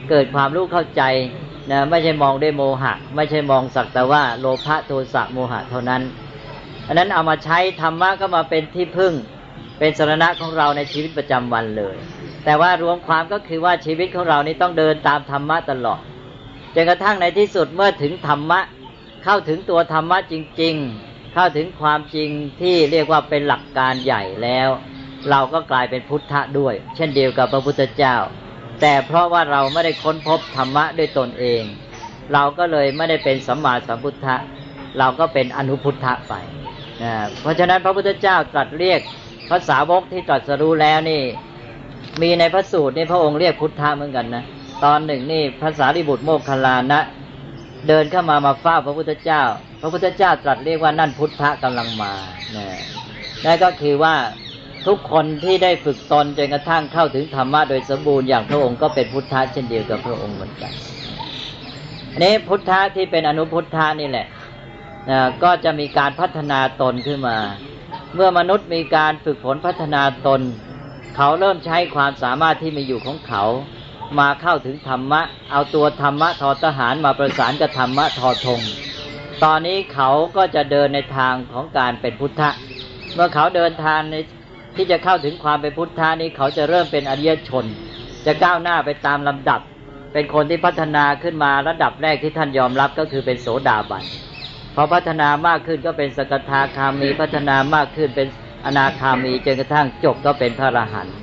เกิดความรู้เข้าใจ นะไม่ใช่มองด้วยโมหะ ไม่ใช่มองสักแต่ว่าโลภะโทสะโมหะเท่านั้นอันนั้นเอามาใช้ธรรมะก็มาเป็นที่พึ่ง เป็นสรณะของเราในชีวิตประจำวันเลย แต่ว่ารวมความก็คือว่าชีวิตของเรานี้ต้องเดินตามธรรมะตลอดจนกระทั่งในที่สุดเมื่อถึงธรรมะ เข้าถึงตัวธรรมะจริง ๆ เข้าถึงความจริงที่เรียกว่าเป็นหลักการใหญ่แล้ว เราก็กลายเป็นพุทธะด้วย เช่นเดียวกับพระพุทธเจ้า แต่เพราะว่าเราไม่ได้ค้นพบธรรมะด้วยตนเอง เราก็เลยไม่ได้เป็นสัมมาสัมพุทธะ เราก็เป็นอนุพุทธะไปเพราะฉะนั้นพระพุทธเจ้าตรัสเรียกภาษาวกที่ตรัสรู้แล้วนี่ มีในพระสูตรนี่พระองค์เรียกพุทธะเหมือนกันนะตอนหนึ่งนี่ภาษาริบุตรโมคคลานะ เดินเข้ามามาเฝ้าพระพุทธเจ้า พระพุทธเจ้าตรัสเรียกว่านั่นพุทธะกำลังมาเนี่ยนั่นก็คือว่า ทุกคนที่ได้ฝึกตนจนกระทั่งเข้าถึงธรรมะโดยสมบูรณ์อย่างพระองค์ก็เป็นพุทธะเช่นเดียวกับพระองค์เหมือนกันนี้พุทธะที่เป็นอนุพุทธะนี่แหละก็จะมีการพัฒนาตนขึ้นมา เมื่อมนุษย์มีการฝึกฝนพัฒนาตน เขาเริ่มใช้ความสามารถที่มีอยู่ของเขามาเข้าถึงธรรมะ เอาตัวธรรมะทอทหารมาประสานกับธรรมะทอทงตอนนี้เขาก็จะเดินในทางของการเป็นพุทธะ เมื่อเขาเดินทางใน ที่จะเข้าถึงความเป็นพุทธะนี้เขาจะเริ่มเป็นอริยชน จะก้าวหน้าไปตามลำดับ เป็นคนที่พัฒนาขึ้นมาระดับแรกที่ท่านยอมรับก็คือเป็นโสดาบันพอพัฒนามากขึ้นก็เป็นสกทาคามีพัฒนามากขึ้นเป็นอนาคามีจนกระทั่งจบก็เป็นพระอรหันต์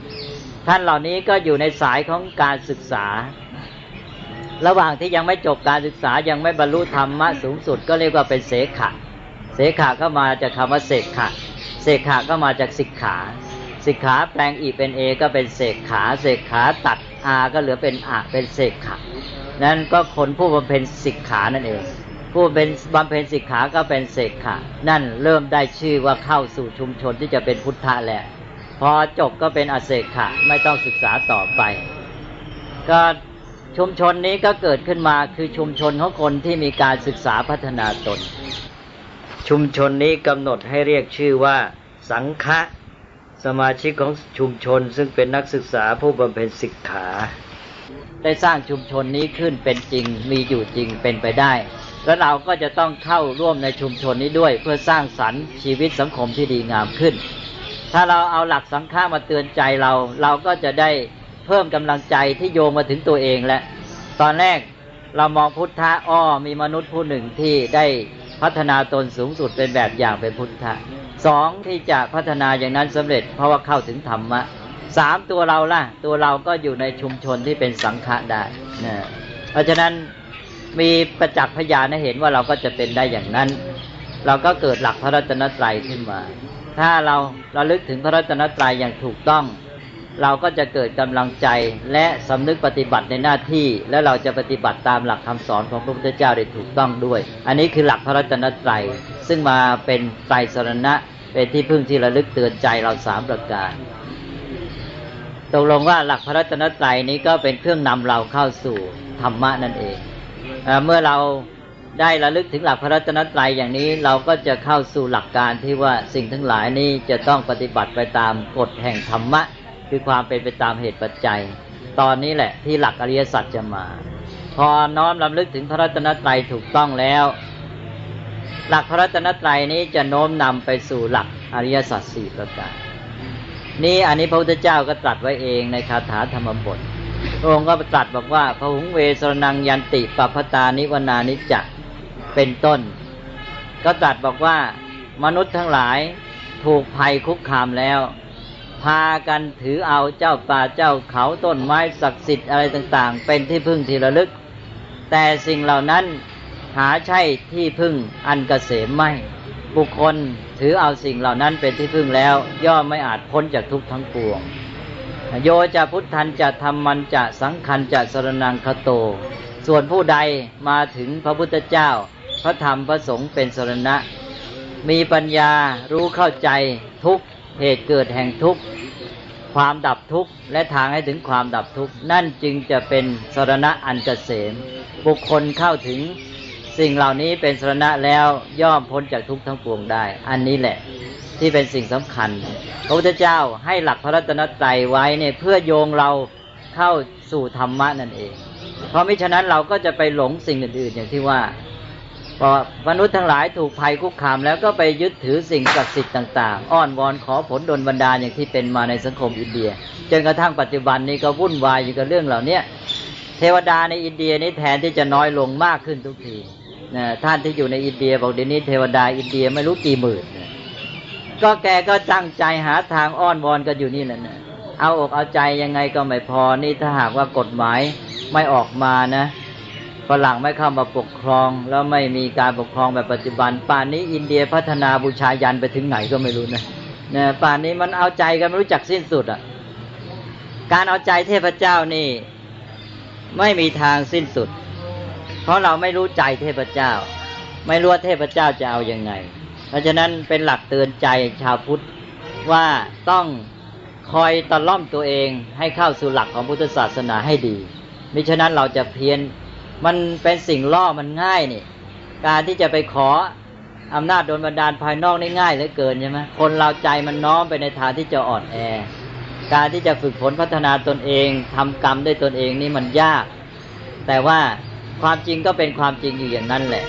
ท่านเหล่านี้ก็อยู่ในสายของการศึกษา ระหว่างที่ยังไม่จบการศึกษายังไม่บรรลุธรรมะสูงสุด ก็เรียกว่าเป็นเสขะ เสขะก็มาจากคำว่าเสขะ เสกขะก็มาจากสิกขาสิกขาแปลงอีเป็นเอก็เป็นเสกขาเสกขาตัดอาก็เหลือเป็นอะเป็นเสกขะนั่นก็คนผู้บำเพ็ญสิกขานั่นเอง ผู้เป็นบำเพ็ญสิกขาก็เป็นเสกขะนั่นเริ่มได้ชื่อว่าเข้าสู่ชุมชนที่จะเป็นพุทธะแหละพอจบก็เป็นอเสกขะไม่ต้องศึกษาต่อไป ก็ชุมชนนี้ก็เกิดขึ้นมาคือชุมชนของคนที่มีการศึกษาพัฒนาตน ชุมชนนี้กำหนดให้เรียกชื่อว่า สังฆะสมาชิกของชุมชนซึ่งเป็นนักศึกษาผู้บำเพ็ญศิกขา ได้สร้างชุมชนนี้ขึ้นเป็นจริงมีอยู่จริงเป็นไปได้ แล้วเราก็จะต้องเข้าร่วมในชุมชนนี้ด้วยเพื่อสร้างสรรค์ชีวิตสังคมที่ดีงามขึ้น ถ้าเราเอาหลักสังฆามาเตือนใจเรา เราก็จะได้เพิ่มกำลังใจที่โยงมาถึงตัวเองและ ตอนแรกเรามองพุทธะอ้อมีมนุษย์ผู้หนึ่งที่ได้ พัฒนาตนสูงสุดเป็นแบบอย่างเป็นพุทธะสองที่จะพัฒนาอย่างนั้นสำเร็จเพราะว่าเข้าถึงธรรมะสามตัวเราล่ะ ตัวเราก็อยู่ในชุมชนที่เป็นสังฆะได้นะเพราะฉะนั้นมีประจักษ์พยานให้เห็นว่าเราก็จะเป็นได้อย่างนั้น เราก็เกิดหลักพระรัตนตรัยขึ้นมา ถ้าเราเราลึกถึงพระรัตนตรัยอย่างถูกต้อง เราก็จะเกิดกำลังใจและสำนึกปฏิบัติในหน้าที่ และเราจะปฏิบัติตามหลักคำสอนของพระพุทธเจ้าได้ถูกต้องด้วย อันนี้คือหลักพระรัตนตรัย ซึ่งมาเป็นไตรสรณะ เป็นที่พึ่งที่ระลึกเตือนใจเราสามประการตกลงว่าหลักพระรัตนตรัยนี้ก็เป็นเครื่องนำเราเข้าสู่ธรรมะนั่นเองเมื่อเราได้ระลึกถึงหลักพระรัตนตรัยอย่างนี้เราก็จะเข้าสู่หลักการที่ว่าสิ่งทั้งหลายนี้จะต้องปฏิบัติไปตามกฎแห่งธรรมะ คือความเป็นไปตามเหตุปัจจัย ตอนนี้แหละที่หลักอริยสัจจะมา พอน้อมลำลึกถึงพระรัตนตรัยถูกต้องแล้ว หลักพระรัตนตรัยนี้จะโน้มนำไปสู่หลักอริยสัจสี่ประการนี่อันนี้พระพุทธเจ้าก็ตรัสไว้เองในคาถาธรรมบทพระองค์ก็ตรัสบอกว่าพระหุงเวสรนังยันติปัพตานิวนานิจักเป็นต้น ก็ตรัสบอกว่ามนุษย์ทั้งหลายถูกภัยคุกคามแล้ว พากันถือเอาเจ้าป่าเจ้าเขาต้นไม้ศักดิ์สิทธิ์อะไรต่าง ๆ เป็นที่พึ่งที่ระลึก แต่สิ่งเหล่านั้นหาใช่ที่พึ่งอันกเกษมไม่ บุคคลถือเอาสิ่งเหล่านั้นเป็นที่พึ่งแล้ว ย่อมไม่อาจพ้นจากทุกข์ทั้งปวง โยจะพุทธันจะธรรมันจะสังคันจะสรนังคโต ส่วนผู้ใดมาถึงพระพุทธเจ้า พระธรรมพระสงฆ์เป็นสรณะ มีปัญญารู้เข้าใจทุก เหตุเกิดแห่งทุกข์ความดับทุกข์และทางให้ถึงความดับทุกข์นั่นจึงจะเป็นสรณะอันเกษม บุคคลเข้าถึงสิ่งเหล่านี้เป็นสรณะแล้วย่อมพ้นจากทุกข์ทั้งปวงได้ อันนี้แหละที่เป็นสิ่งสำคัญ พระพุทธเจ้าให้หลักพระรัตนตรัยไว้เนี่ยเพื่อโยงเราเข้าสู่ธรรมะนั่นเอง เพราะมิฉะนั้นเราก็จะไปหลงสิ่งอื่นๆ อย่างที่ว่า พอมนุษย์ทั้งหลายถูกภัยคุกคาม แล้วก็ไปยึดถือสิ่งศักดิ์สิทธิ์ต่าง ๆ อ้อนวอนขอผลดลบันดาลอย่างที่เป็นมาในสังคมอินเดีย จนกระทั่งปัจจุบันนี้ก็วุ่นวายอยู่กับเรื่องเหล่านี้เทวดาในอินเดียนี้แทนที่จะน้อยลงมากขึ้นทุกทีนะท่านที่อยู่ในอินเดียบอกเดี๋ยวนี้เทวดาอินเดียไม่รู้กี่หมื่นก็แกก็ตั้งใจหาทางอ้อนวอนกันอยู่นี่แหละนะเอาอกเอาใจยังไงก็ไม่พอนี่ถ้าหากว่ากฎหมายไม่ออกมานะ ฝรั่งไม่เข้ามาปกครอง แล้วไม่มีการปกครองแบบปัจจุบัน ป่านนี้อินเดียพัฒนาบูชายันไปถึงไหนก็ไม่รู้นะเนี่ยป่านนี้มันเอาใจกันไม่รู้จักสิ้นสุดอะ การเอาใจเทพเจ้านี่ ไม่มีทางสิ้นสุด เพราะเราไม่รู้ใจเทพเจ้า ไม่รู้ว่าเทพเจ้าจะเอาอยัางไง เพราะฉะนั้นเป็นหลักเตือนใจชาวพุทธว่าต้องคอยตะล่อมตัวเองให้เข้าสู่หลักของพุทธศาสนาให้ดีมิฉะนั้นเราจะเพี้ยน มันเป็นสิ่งล่อมันง่ายนี่ การที่จะไปขออำนาจโดนบันดาลภายนอกนี่ง่ายเหลือเกินใช่ไหมคนเราใจมันน้อมไปในทางที่จะอ่อนแอ การที่จะฝึกฝนพัฒนาตนเองทำกรรมด้วยตนเองนี่มันยาก แต่ว่าความจริงก็เป็นความจริงอยู่อย่างนั้นแหละ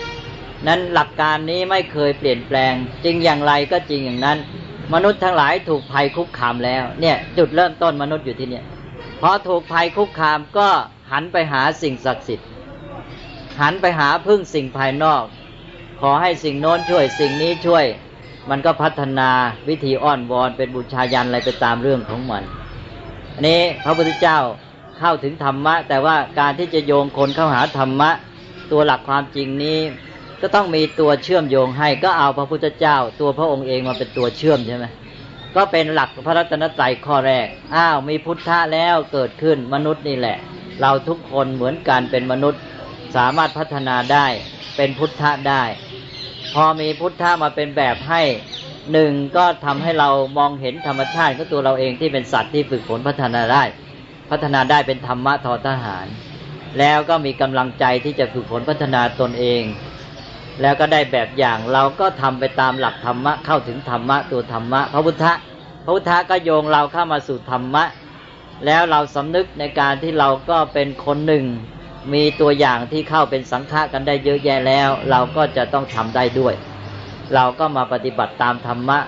นั้นหลักการนี้ไม่เคยเปลี่ยนแปลง จริงอย่างไรก็จริงอย่างนั้น มนุษย์ทั้งหลายถูกภัยคุกคามแล้ว เนี่ย จุดเริ่มต้นมนุษย์อยู่ที่เนี่ยพอถูกภัยคุกคามก็หันไปหาสิ่งศักดิ์สิทธิ์ หันไปหาพึ่งสิ่งภายนอก ขอให้สิ่งโน้นช่วยสิ่งนี้ช่วย มันก็พัฒนาวิธีอ้อนวอนเป็นบูชายันอะไรไปตามเรื่องของมันอันนี้พระพุทธเจ้าเข้าถึงธรรมะ แต่ว่าการที่จะโยงคนเข้าหาธรรมะ ตัวหลักความจริงนี้ ก็ต้องมีตัวเชื่อมโยงให้ก็เอาพระพุทธเจ้า ตัวพระองค์เองมาเป็นตัวเชื่อมใช่ไหมก็เป็นหลักพระรัตนตรัยข้อแรก อ้าวมีพุทธะแล้วเกิดขึ้นมนุษย์นี่แหละ เราทุกคนเหมือนกันเป็นมนุษย์ สามารถพัฒนาได้เป็นพุทธะได้ พอมีพุทธะมาเป็นแบบให้หนึ่งก็ทำให้เรามองเห็นธรรมชาติของตัวเราเองที่เป็นสัตว์ที่ฝึกฝนพัฒนาได้ พัฒนาได้เป็นธรรมะทอทหาร แล้วก็มีกำลังใจที่จะฝึกฝนพัฒนาตนเอง แล้วก็ได้แบบอย่างเราก็ทำไปตามหลักธรรมะเข้าถึงธรรมะตัวธรรมะพระพุทธะพระพุทธะก็โยงเราเข้ามาสู่ธรรมะ แล้วเราสำนึกในการที่เราก็เป็นคนหนึ่ง มีตัวอย่างที่เข้าเป็นสังฆะกันได้เยอะแยะแล้ว เราก็จะต้องทำได้ด้วย เราก็มาปฏิบัติตามธรรมะ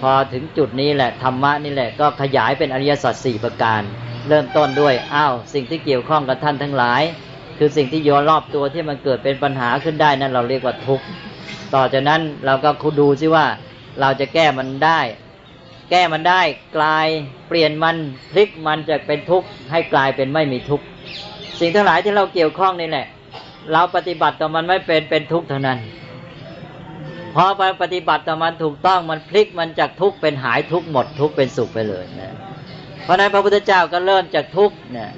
พอถึงจุดนี้แหละธรรมะนี่แหละก็ขยายเป็นอริยสัจสี่ประการ เริ่มต้นด้วยอ้าวสิ่งที่เกี่ยวข้องกับท่านทั้งหลาย คือสิ่งที่โยนรอบตัวที่มันเกิดเป็นปัญหาขึ้นได้นั่นเราเรียกว่าทุกข์ต่อจากนั้นเราก็คุดูซิว่าเราจะแก้มันได้ แก้มันได้กลายเปลี่ยนมันพลิกมันจากเป็นทุกข์ให้กลายเป็นไม่มีทุกข์ สิ่งทั้งหลายที่เราเกี่ยวข้องนี่แหละ เราปฏิบัติต่อมันไม่เป็นเป็นทุกข์เท่านั้นพอไปปฏิบัติต่อมันถูกต้องมันพลิกมันจากทุกข์เป็นหายทุกข์หมดทุกข์เป็นสุขไปเลยนะเพราะนั้นพระพุทธเจ้าก็เริ่มจากทุกข์เนี่ย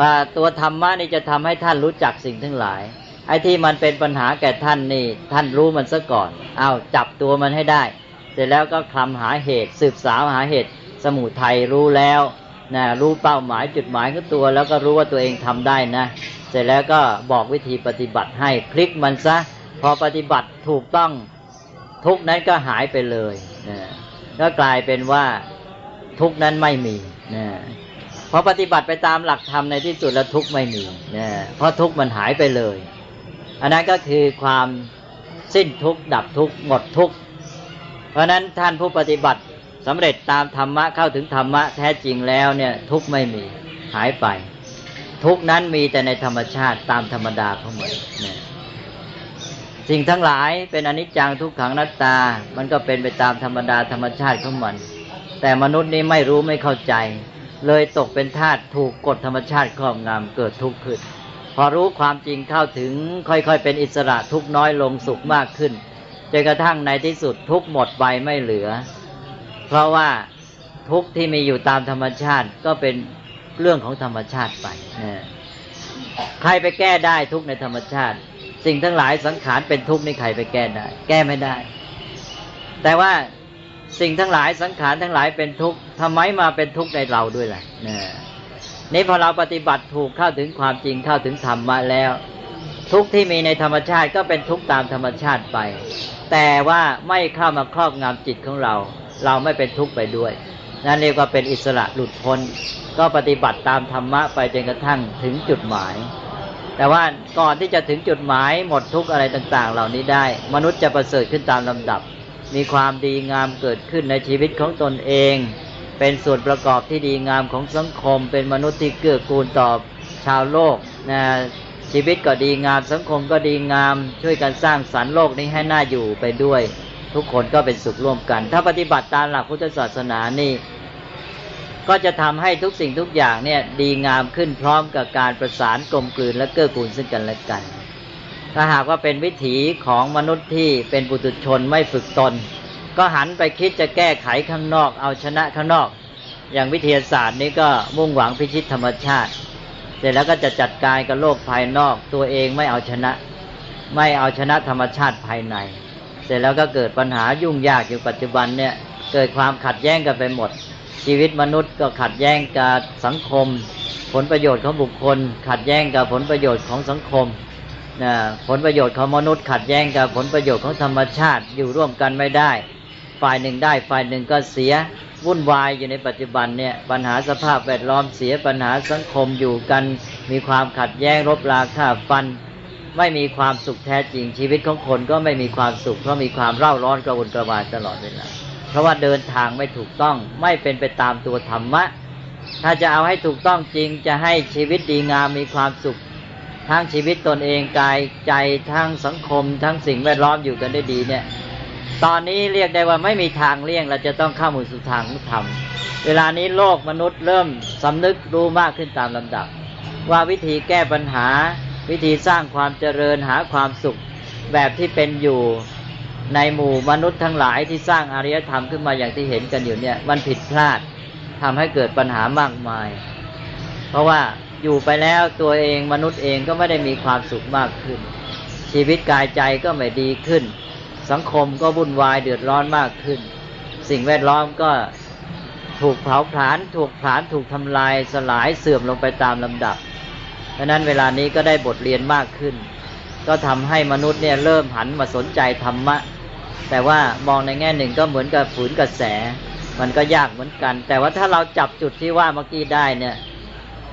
ว่าตัวธรรมะนี่จะทำให้ท่านรู้จักสิ่งทั้งหลาย ไอ้ที่มันเป็นปัญหาแก่ท่านนี่ ท่านรู้มันซะก่อนเอาจับตัวมันให้ได้ เสร็จแล้วก็คลำหาเหตุ สืบสาวหาเหตุ สมุทัยรู้แล้ว นะรู้เป้าหมายจุดหมายของตัว แล้วก็รู้ว่าตัวเองทำได้นะ เสร็จแล้วก็บอกวิธีปฏิบัติให้พลิกมันซะ พอปฏิบัติถูกต้องทุกนั้นก็หายไปเลยนะก็กลายเป็นว่าทุกนั้นไม่มีนะพอปฏิบัติไปตามหลักธรรมในที่สุดแล้วทุกไม่มีนะเพราะทุกมันหายไปเลย อันนั้นก็คือความสิ้นทุกดับทุกหมดทุกเพราะนั้นท่านผู้ปฏิบัติ สำเร็จตามธรรมะเข้าถึงธรรมะแท้จริงแล้วเนี่ย ทุกไม่มีหายไป ทุกนั้นมีแต่ในธรรมชาติตามธรรมดาของมันนะสิ่งทั้งหลายเป็นอนิจจังทุกขังนัตตา มันก็เป็นไปตามธรรมดาธรรมชาติของมัน แต่มนุษย์นี้ไม่รู้ไม่เข้าใจ เลยตกเป็นทาสถูกกฎธรรมชาติครอบงำเกิดทุกข์ขึ้น พอรู้ความจริงเข้าถึงค่อยๆ เป็นอิสระทุกน้อยลงสุขมากขึ้นจนกระทั่งในที่สุดทุกหมดไปไม่เหลือ เพราะว่าทุกที่มีอยู่ตามธรรมชาติก็เป็นเรื่องของธรรมชาติไปใครไปแก้ได้ทุกในธรรมชาติ สิ่งทั้งหลายสังขารเป็นทุกข์นี่ใครไปแก้ได้ แก้ไม่ได้ แต่ว่าสิ่งทั้งหลายสังขารทั้งหลายเป็นทุกข์ทำไมมาเป็นทุกข์ในเราด้วยล่ะนี่นี่พอเราปฏิบัติถูกเข้าถึงความจริงเข้าถึงธรรมมาแล้ว ทุกที่มีในธรรมชาติก็เป็นทุกตามธรรมชาติไป แต่ว่าไม่เข้ามาครอบงำจิตของเรา เราไม่เป็นทุกข์ไปด้วย นั่นเรียกว่าเป็นอิสระหลุดพ้น ก็ปฏิบัติตามธรรมะไปจนกระทั่งถึงจุดหมาย แต่ว่าก่อนที่จะถึงจุดหมายหมดทุกอะไรต่างๆ เหล่านี้ได้ มนุษย์จะประเสริฐขึ้นตามลำดับ มีความดีงามเกิดขึ้นในชีวิตของตนเอง เป็นส่วนประกอบที่ดีงามของสังคม เป็นมนุษย์ที่เกื้อกูลต่อชาวโลกนะชีวิตก็ดีงามสังคมก็ดีงามช่วยกันสร้างสรรค์โลกนี้ให้น่าอยู่ไปด้วย ทุกคนก็เป็นสุขร่วมกัน ถ้าปฏิบัติตามหลักพุทธศาสนานี่ ก็จะทำให้ทุกสิ่งทุกอย่างเนี่ยดีงามขึ้นพร้อมกับการประสานกลมกลืนและเกื้อกูลซึ่งกันและกัน ถ้าหากว่าเป็นวิถีของมนุษย์ที่เป็นปุถุชนไม่ฝึกตน ก็หันไปคิดจะแก้ไขข้างนอก เอาชนะข้างนอก อย่างวิทยาศาสตร์นี้ก็มุ่งหวังพิชิตธรรมชาติ เสร็จแล้วก็จะจัดการกับโลกภายนอก ตัวเองไม่เอาชนะ ไม่เอาชนะธรรมชาติภายใน เสร็จแล้วก็เกิดปัญหายุ่งยากอยู่ปัจจุบันเนี่ยเกิดความขัดแย้งกันไปหมด ชีวิตมนุษย์ก็ขัดแย้งกับสังคม ผลประโยชน์ของบุคคล ขัดแย้งกับผลประโยชน์ของสังคมนะผลประโยชน์ของมนุษย์ ขัดแย้งกับผลประโยชน์ของธรรมชาติอยู่ร่วมกันไม่ได้ ฝ่ายหนึ่งได้ฝ่ายหนึ่งก็เสียวุ่นวายอยู่ในปัจจุบันเนี่ยปัญหาสภาพแวดล้อมเสียปัญหาสังคมอยู่กัน มีความขัดแย้งรบราฆ่าฟัน ไม่มีความสุขแท้จริง ชีวิตของคนก็ไม่มีความสุขเพราะมีความเร่าร้อนกระวนกระวายตลอดเวลาเพราะว่าเดินทางไม่ถูกต้องไม่เป็นไปตามตัวธรรมะ ถ้าจะเอาให้ถูกต้องจริงจะให้ชีวิตดีงามมีความสุข ทั้งชีวิตตนเองกายใจทั้งสังคม ทั้งสิ่งแวดล้อมอยู่กันได้ดีเนี่ย ตอนนี้เรียกได้ว่าไม่มีทางเลี่ยงเราจะต้องเข้ามุ่สู่ทางธรรมเวลานี้โลกมนุษย์เริ่มสำนึกรู้มากขึ้นตามลำดับ ว่าวิธีแก้ปัญหา วิธีสร้างความเจริญหาความสุขแบบที่เป็นอยู่ในหมู่มนุษย์ทั้งหลายที่สร้างอารยธรรมขึ้นมาอย่างที่เห็นกันอยู่เนี่ย มันผิดพลาดทำให้เกิดปัญหามากมาย เพราะว่าอยู่ไปแล้วตัวเองมนุษย์เองก็ไม่ได้มีความสุขมากขึ้น ชีวิตกายใจก็ไม่ดีขึ้น สังคมก็วุ่นวายเดือดร้อนมากขึ้น สิ่งแวดล้อมก็ถูกเผาผลาญถูกผลาญถูกทำลายสลายเสื่อมลงไปตามลำดับ ดังนั้นเวลานี้ก็ได้บทเรียนมากขึ้น ก็ทำให้มนุษย์เนี่ยเริ่มหันมาสนใจธรรมะ แต่ว่ามองในแง่หนึ่งก็เหมือนกับฝืนกระแส มันก็ยากเหมือนกัน แต่ว่าถ้าเราจับจุดที่ว่าเมื่อกี้ได้เนี่ย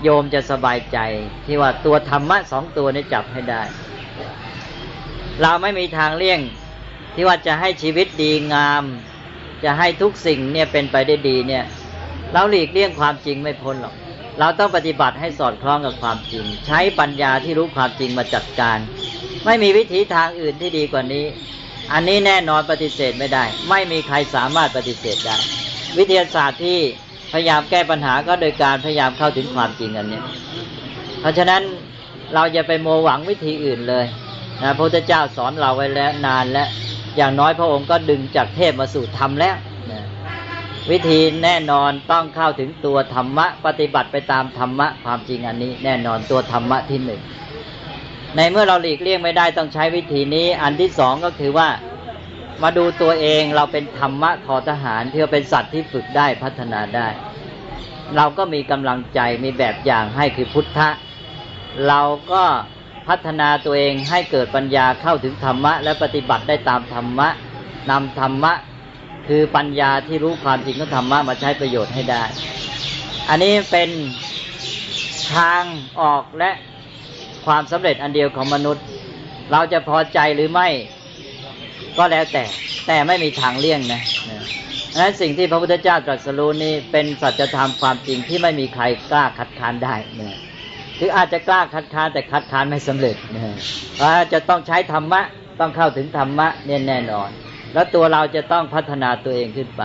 โยมจะสบายใจที่ว่าตัวธรรมะสองตัวนี้จับให้ได้ เราไม่มีทางเลี่ยงที่ว่าจะให้ชีวิตดีงาม จะให้ทุกสิ่งเนี่ยเป็นไปได้ดีเนี่ย เราหลีกเลี่ยงความจริงไม่พ้นหรอก เราต้องปฏิบัติให้สอดคล้องกับความจริง ใช้ปัญญาที่รู้ความจริงมาจัดการ ไม่มีวิธีทางอื่นที่ดีกว่านี้ อันนี้แน่นอนปฏิเสธไม่ได้ ไม่มีใครสามารถปฏิเสธได้ วิทยาศาสตร์ที่พยายามแก้ปัญหาก็โดยการพยายามเข้าถึงความจริงอันนี้ เพราะฉะนั้นเราจะไปโมหวังวิธีอื่นเลยนะพระพุทธเจ้าสอนเราไว้แล้วนานแล้วอย่างน้อยพระองค์ก็ดึงจากเทพมาสู่ธรรมแล้ว วิธีแน่นอนต้องเข้าถึงตัวธรรมะ ปฏิบัติไปตามธรรมะความจริงอันนี้ แน่นอนตัวธรรมะที่หนึ่งในเมื่อเราหลีกเลี่ยงไม่ได้ต้องใช้วิธีนี้ อันที่สองก็คือว่ามาดูตัวเองเราเป็นธรรมะทอทหารที่อเป็นสัตว์ที่ฝึกได้พัฒนาได้ เราก็มีกำลังใจมีแบบอย่างให้คือพุทธะ เราก็พัฒนาตัวเองให้เกิดปัญญาเข้าถึงธรรมะ และปฏิบัติได้ตามธรรมะนำธรรมะ คือปัญญาที่รู้ความจริงของธรรมะมาใช้ประโยชน์ให้ได้ อันนี้เป็นทางออกและความสำเร็จอันเดียวของมนุษย์ เราจะพอใจหรือไม่ก็แล้วแต่ แต่ไม่มีทางเลี่ยงนะดังนั้นสิ่งที่พระพุทธเจ้าตรัสรู้นี้เป็นสัจธรรมความจริงที่ไม่มีใครกล้าคัดค้านได้นะคืออาจจะกล้าคัดค้านแต่คัดค้านไม่สำเร็จนะว่าจะต้องใช้ธรรมะต้องเข้าถึงธรรมะเนี่ยแน่นอน แล้วตัวเราจะต้องพัฒนาตัวเองขึ้นไป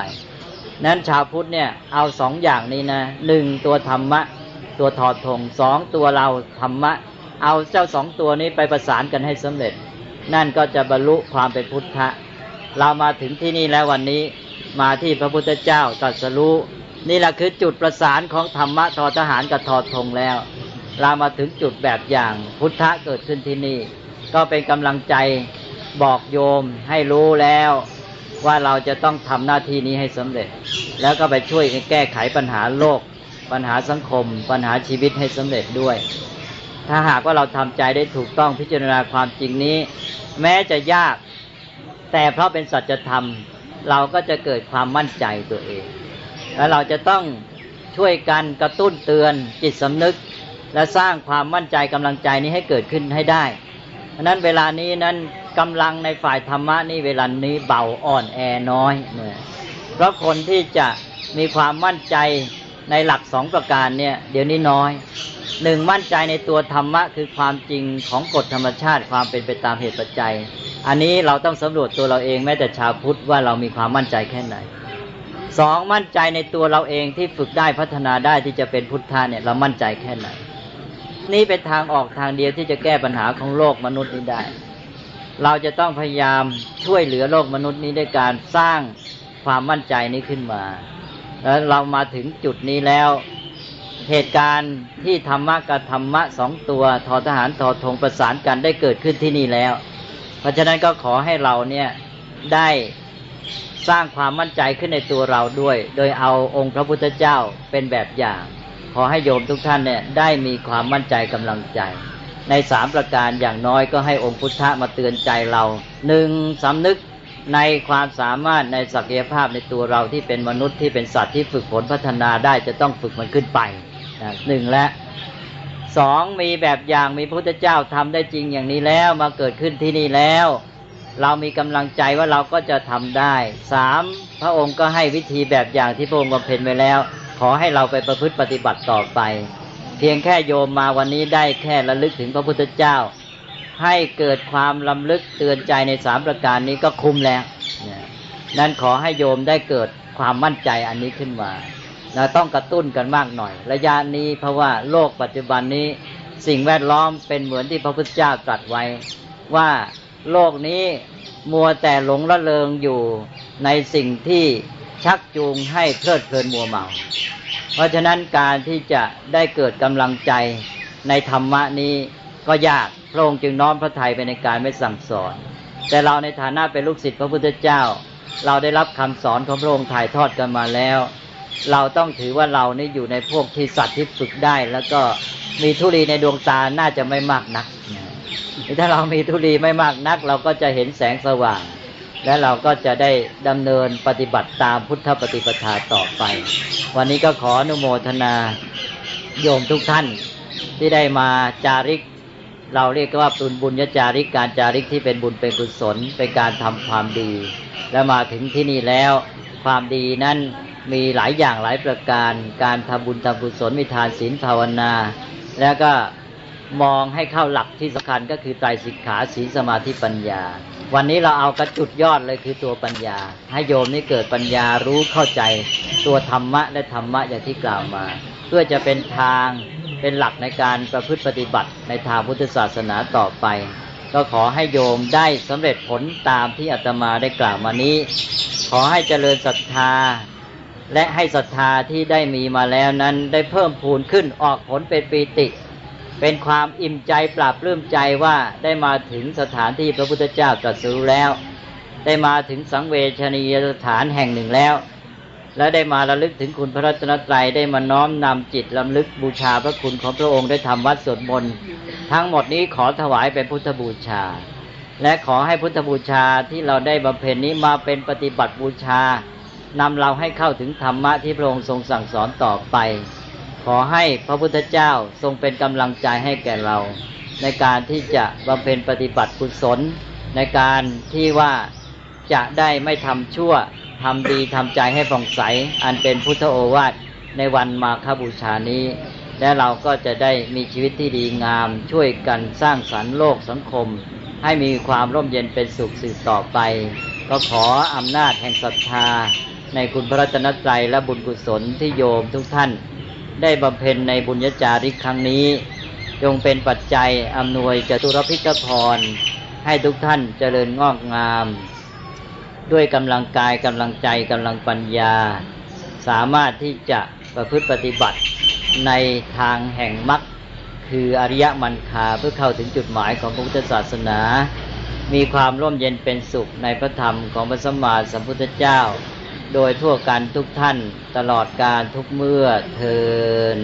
นั้นชาวพุทธเนี่ยเอาสองอย่างนี้นะหนึ่งตัวธรรมะ ตัวถอดธงสองตัวเราธรรมะ เอาเจ้าสองตัวนี้ไปประสานกันให้สำเร็จ นั่นก็จะบรรลุความเป็นพุทธะ เรามาถึงที่นี่แล้ววันนี้มาที่พระพุทธเจ้าตรัสรู้นี่แหละคือจุดประสานของธรรมะทอทหารกับทอธงแล้ว เรามาถึงจุดแบบอย่างพุทธะเกิดขึ้นที่นี่ ก็เป็นกำลังใจ บอกโยมให้รู้แล้วว่าเราจะต้องทำหน้าที่นี้ให้สำเร็จ แล้วก็ไปช่วยแก้ไขปัญหาโลก ปัญหาสังคม ปัญหาชีวิตให้สำเร็จด้วย ถ้าหากว่าเราทำใจได้ถูกต้องพิจารณาความจริงนี้ แม้จะยาก แต่เพราะเป็นสัจธรรม เราก็จะเกิดความมั่นใจตัวเอง แล้วเราจะต้องช่วยกันกระตุ้นเตือนจิตสำนึก และสร้างความมั่นใจกำลังใจนี้ให้เกิดขึ้นให้ได้เพราะนั้นเวลานี้นั้น กำลังในฝ่ายธรรมะนี่เวลานี้เบาอ่อนแอน้อยเนี่ยเพราะคนที่จะมีความมั่นใจในหลักสองประการเนี่ย เดี๋ยวนี้น้อยหนึ่งมั่นใจในตัวธรรมะคือความจริงของกฎธรรมชาติความเป็นไปตามเหตุปัจจัย อันนี้เราต้องสำรวจตัวเราเองแม้แต่ชาวพุทธว่าเรามีความมั่นใจแค่ไหนสองมั่นใจในตัวเราเองที่ฝึกได้พัฒนาได้ที่จะเป็นพุทธะเนี่ยเรามั่นใจแค่ไหน นี่เป็นทางออกทางเดียวที่จะแก้ปัญหาของโลกมนุษย์นี้ได้ เราจะต้องพยายามช่วยเหลือโลกมนุษย์นี้ด้วยการสร้างความมั่นใจนี้ขึ้นมา แล้วเรามาถึงจุดนี้แล้ว เหตุการณ์ที่ธรรมะกับธรรมะสองตัวทอทหารทอทงประสานกันได้เกิดขึ้นที่นี่แล้ว เพราะฉะนั้นก็ขอให้เราเนี่ยได้สร้างความมั่นใจขึ้นในตัวเราด้วย โดยเอาองค์พระพุทธเจ้าเป็นแบบอย่าง ขอให้โยมทุกท่านเนี่ยได้มีความมั่นใจกำลังใจ ในสามประการอย่างน้อยก็ให้องค์พุทธะมาเตือนใจเราหนึ่งสำนึกในความสามารถในศักยภาพในตัวเราที่เป็นมนุษย์ที่เป็นสัตว์ที่ฝึกฝนพัฒนาได้จะต้องฝึกมันขึ้นไปหนึ่งและสองมีแบบอย่างมีพระพุทธเจ้าทำได้จริงอย่างนี้แล้วมาเกิดขึ้นที่นี่แล้ว เรามีกำลังใจว่าเราก็จะทำได้สามพระองค์ก็ให้วิธีแบบอย่างที่พระองค์บำเพ็ญไว้แล้ว ขอให้เราไปประพฤติปฏิบัติต่อไป เพียงแค่โยมมาวันนี้ได้แค่ระลึกถึงพระพุทธเจ้า ให้เกิดความลำลึกเตือนใจในสามประการนี้ก็คุ้มแล้วนั้นขอให้โยมได้เกิดความมั่นใจอันนี้ขึ้นมานะต้องกระตุ้นกันมากหน่อย ระยะนี้เพราะว่าโลกปัจจุบันนี้สิ่งแวดล้อมเป็นเหมือนที่พระพุทธเจ้าตรัสไว้ ว่าโลกนี้มัวแต่หลงละเลงอยู่ในสิ่งที่ชักจูงให้เพลิดเพลินมัวเมา เพราะฉะนั้นการที่จะได้เกิดกำลังใจในธรรมะนี้ก็ยากพระองค์จึงน้อมพระทัยไปในการไม่สั่งสอน แต่เราในฐานะเป็นลูกศิษย์พระพุทธเจ้า เราได้รับคำสอนของพระองค์ถ่ายทอดกันมาแล้ว เราต้องถือว่าเรานี่อยู่ในพวกที่สัตว์ที่ฝึกได้ แล้วก็มีทุลีในดวงตาน่าจะไม่มากนักถ้าเรามีทุลีไม่มากนัก เราก็จะเห็นแสงสว่าง และเราก็จะได้ดำเนินปฏิบัติตามพุทธปฏิปทาต่อไป วันนี้ก็ขออนุโมทนาโยมทุกท่านที่ได้มาจาริก เราเรียกว่าปุญบุญญจาริกการจาริกที่เป็นบุญเป็นกุศล เป็นการทำความดี และมาถึงที่นี่แล้ว ความดีนั้นมีหลายอย่างหลายประการ การทำบุญทำกุศลมีทานศีลภาวนา แล้วก็ มองให้เข้าหลักที่สำคัญก็คือไตรสิกขาศีลสมาธิปัญญา วันนี้เราเอากระจุดยอดเลยคือตัวปัญญา ให้โยมนี่เกิดปัญญารู้เข้าใจตัวธรรมะและธรรมะอย่างที่กล่าวมา เพื่อจะเป็นทางเป็นหลักในการประพฤติปฏิบัติในทางพุทธศาสนาต่อไป ก็ขอให้โยมได้สำเร็จผลตามที่อาตมาได้กล่าวมานี้ ขอให้เจริญศรัทธา และให้ศรัทธาที่ได้มีมาแล้วนั้นได้เพิ่มพูนขึ้นออกผลเป็นปีติ เป็นความอิ่มใจปราบปลื้มใจว่าได้มาถึงสถานที่พระพุทธเจ้าตรัสรู้แล้ว ได้มาถึงสังเวชนียสถานแห่งหนึ่งแล้ว และได้มาระลึกถึงคุณพระรัตนตรัยได้มาน้อมนำจิตลำลึกบูชาพระคุณของพระองค์ได้ทำวัดสวดมนต์ทั้งหมดนี้ขอถวายเป็นพุทธบูชา และขอให้พุทธบูชาที่เราได้บำเพ็ญนี้มาเป็นปฏิบัติบูชานำเราให้เข้าถึงธรรมะที่พระองค์ทรงสั่งสอนต่อไป ขอให้พระพุทธเจ้าทรงเป็นกำลังใจให้แก่เรา ในการที่จะบำเพ็ญปฏิบัติกุศล ในการที่ว่าจะได้ไม่ทำชั่วทำดีทำใจให้ผ่องใส อันเป็นพุทธโอวาทในวันมาคบูชานี้ และเราก็จะได้มีชีวิตที่ดีงาม ช่วยกันสร้างสรรค์โลกสังคม ให้มีความร่มเย็นเป็นสุขสืบต่อไป ก็ขออำนาจแห่งศรัทธา ในคุณพระรัตนตรัยและบุญกุศลที่โยมทุกท่าน ได้บำเพ็ญในบุญญาจาริกครั้งนี้ จงเป็นปัจจัยอำนวยจตุรพิกพร ให้ทุกท่านเจริญงอกงาม ด้วยกำลังกายกำลังใจกำลังปัญญา สามารถที่จะประพฤติปฏิบัติในทางแห่งมรรคคืออริยมรรคาเพื่อเข้าถึงจุดหมายของพระพุทธศาสนา มีความร่มเย็นเป็นสุขในพระธรรมของพระสัมมาสัมพุทธเจ้า โดยทั่วกันทุกท่านตลอดการทุกเมื่อเทิน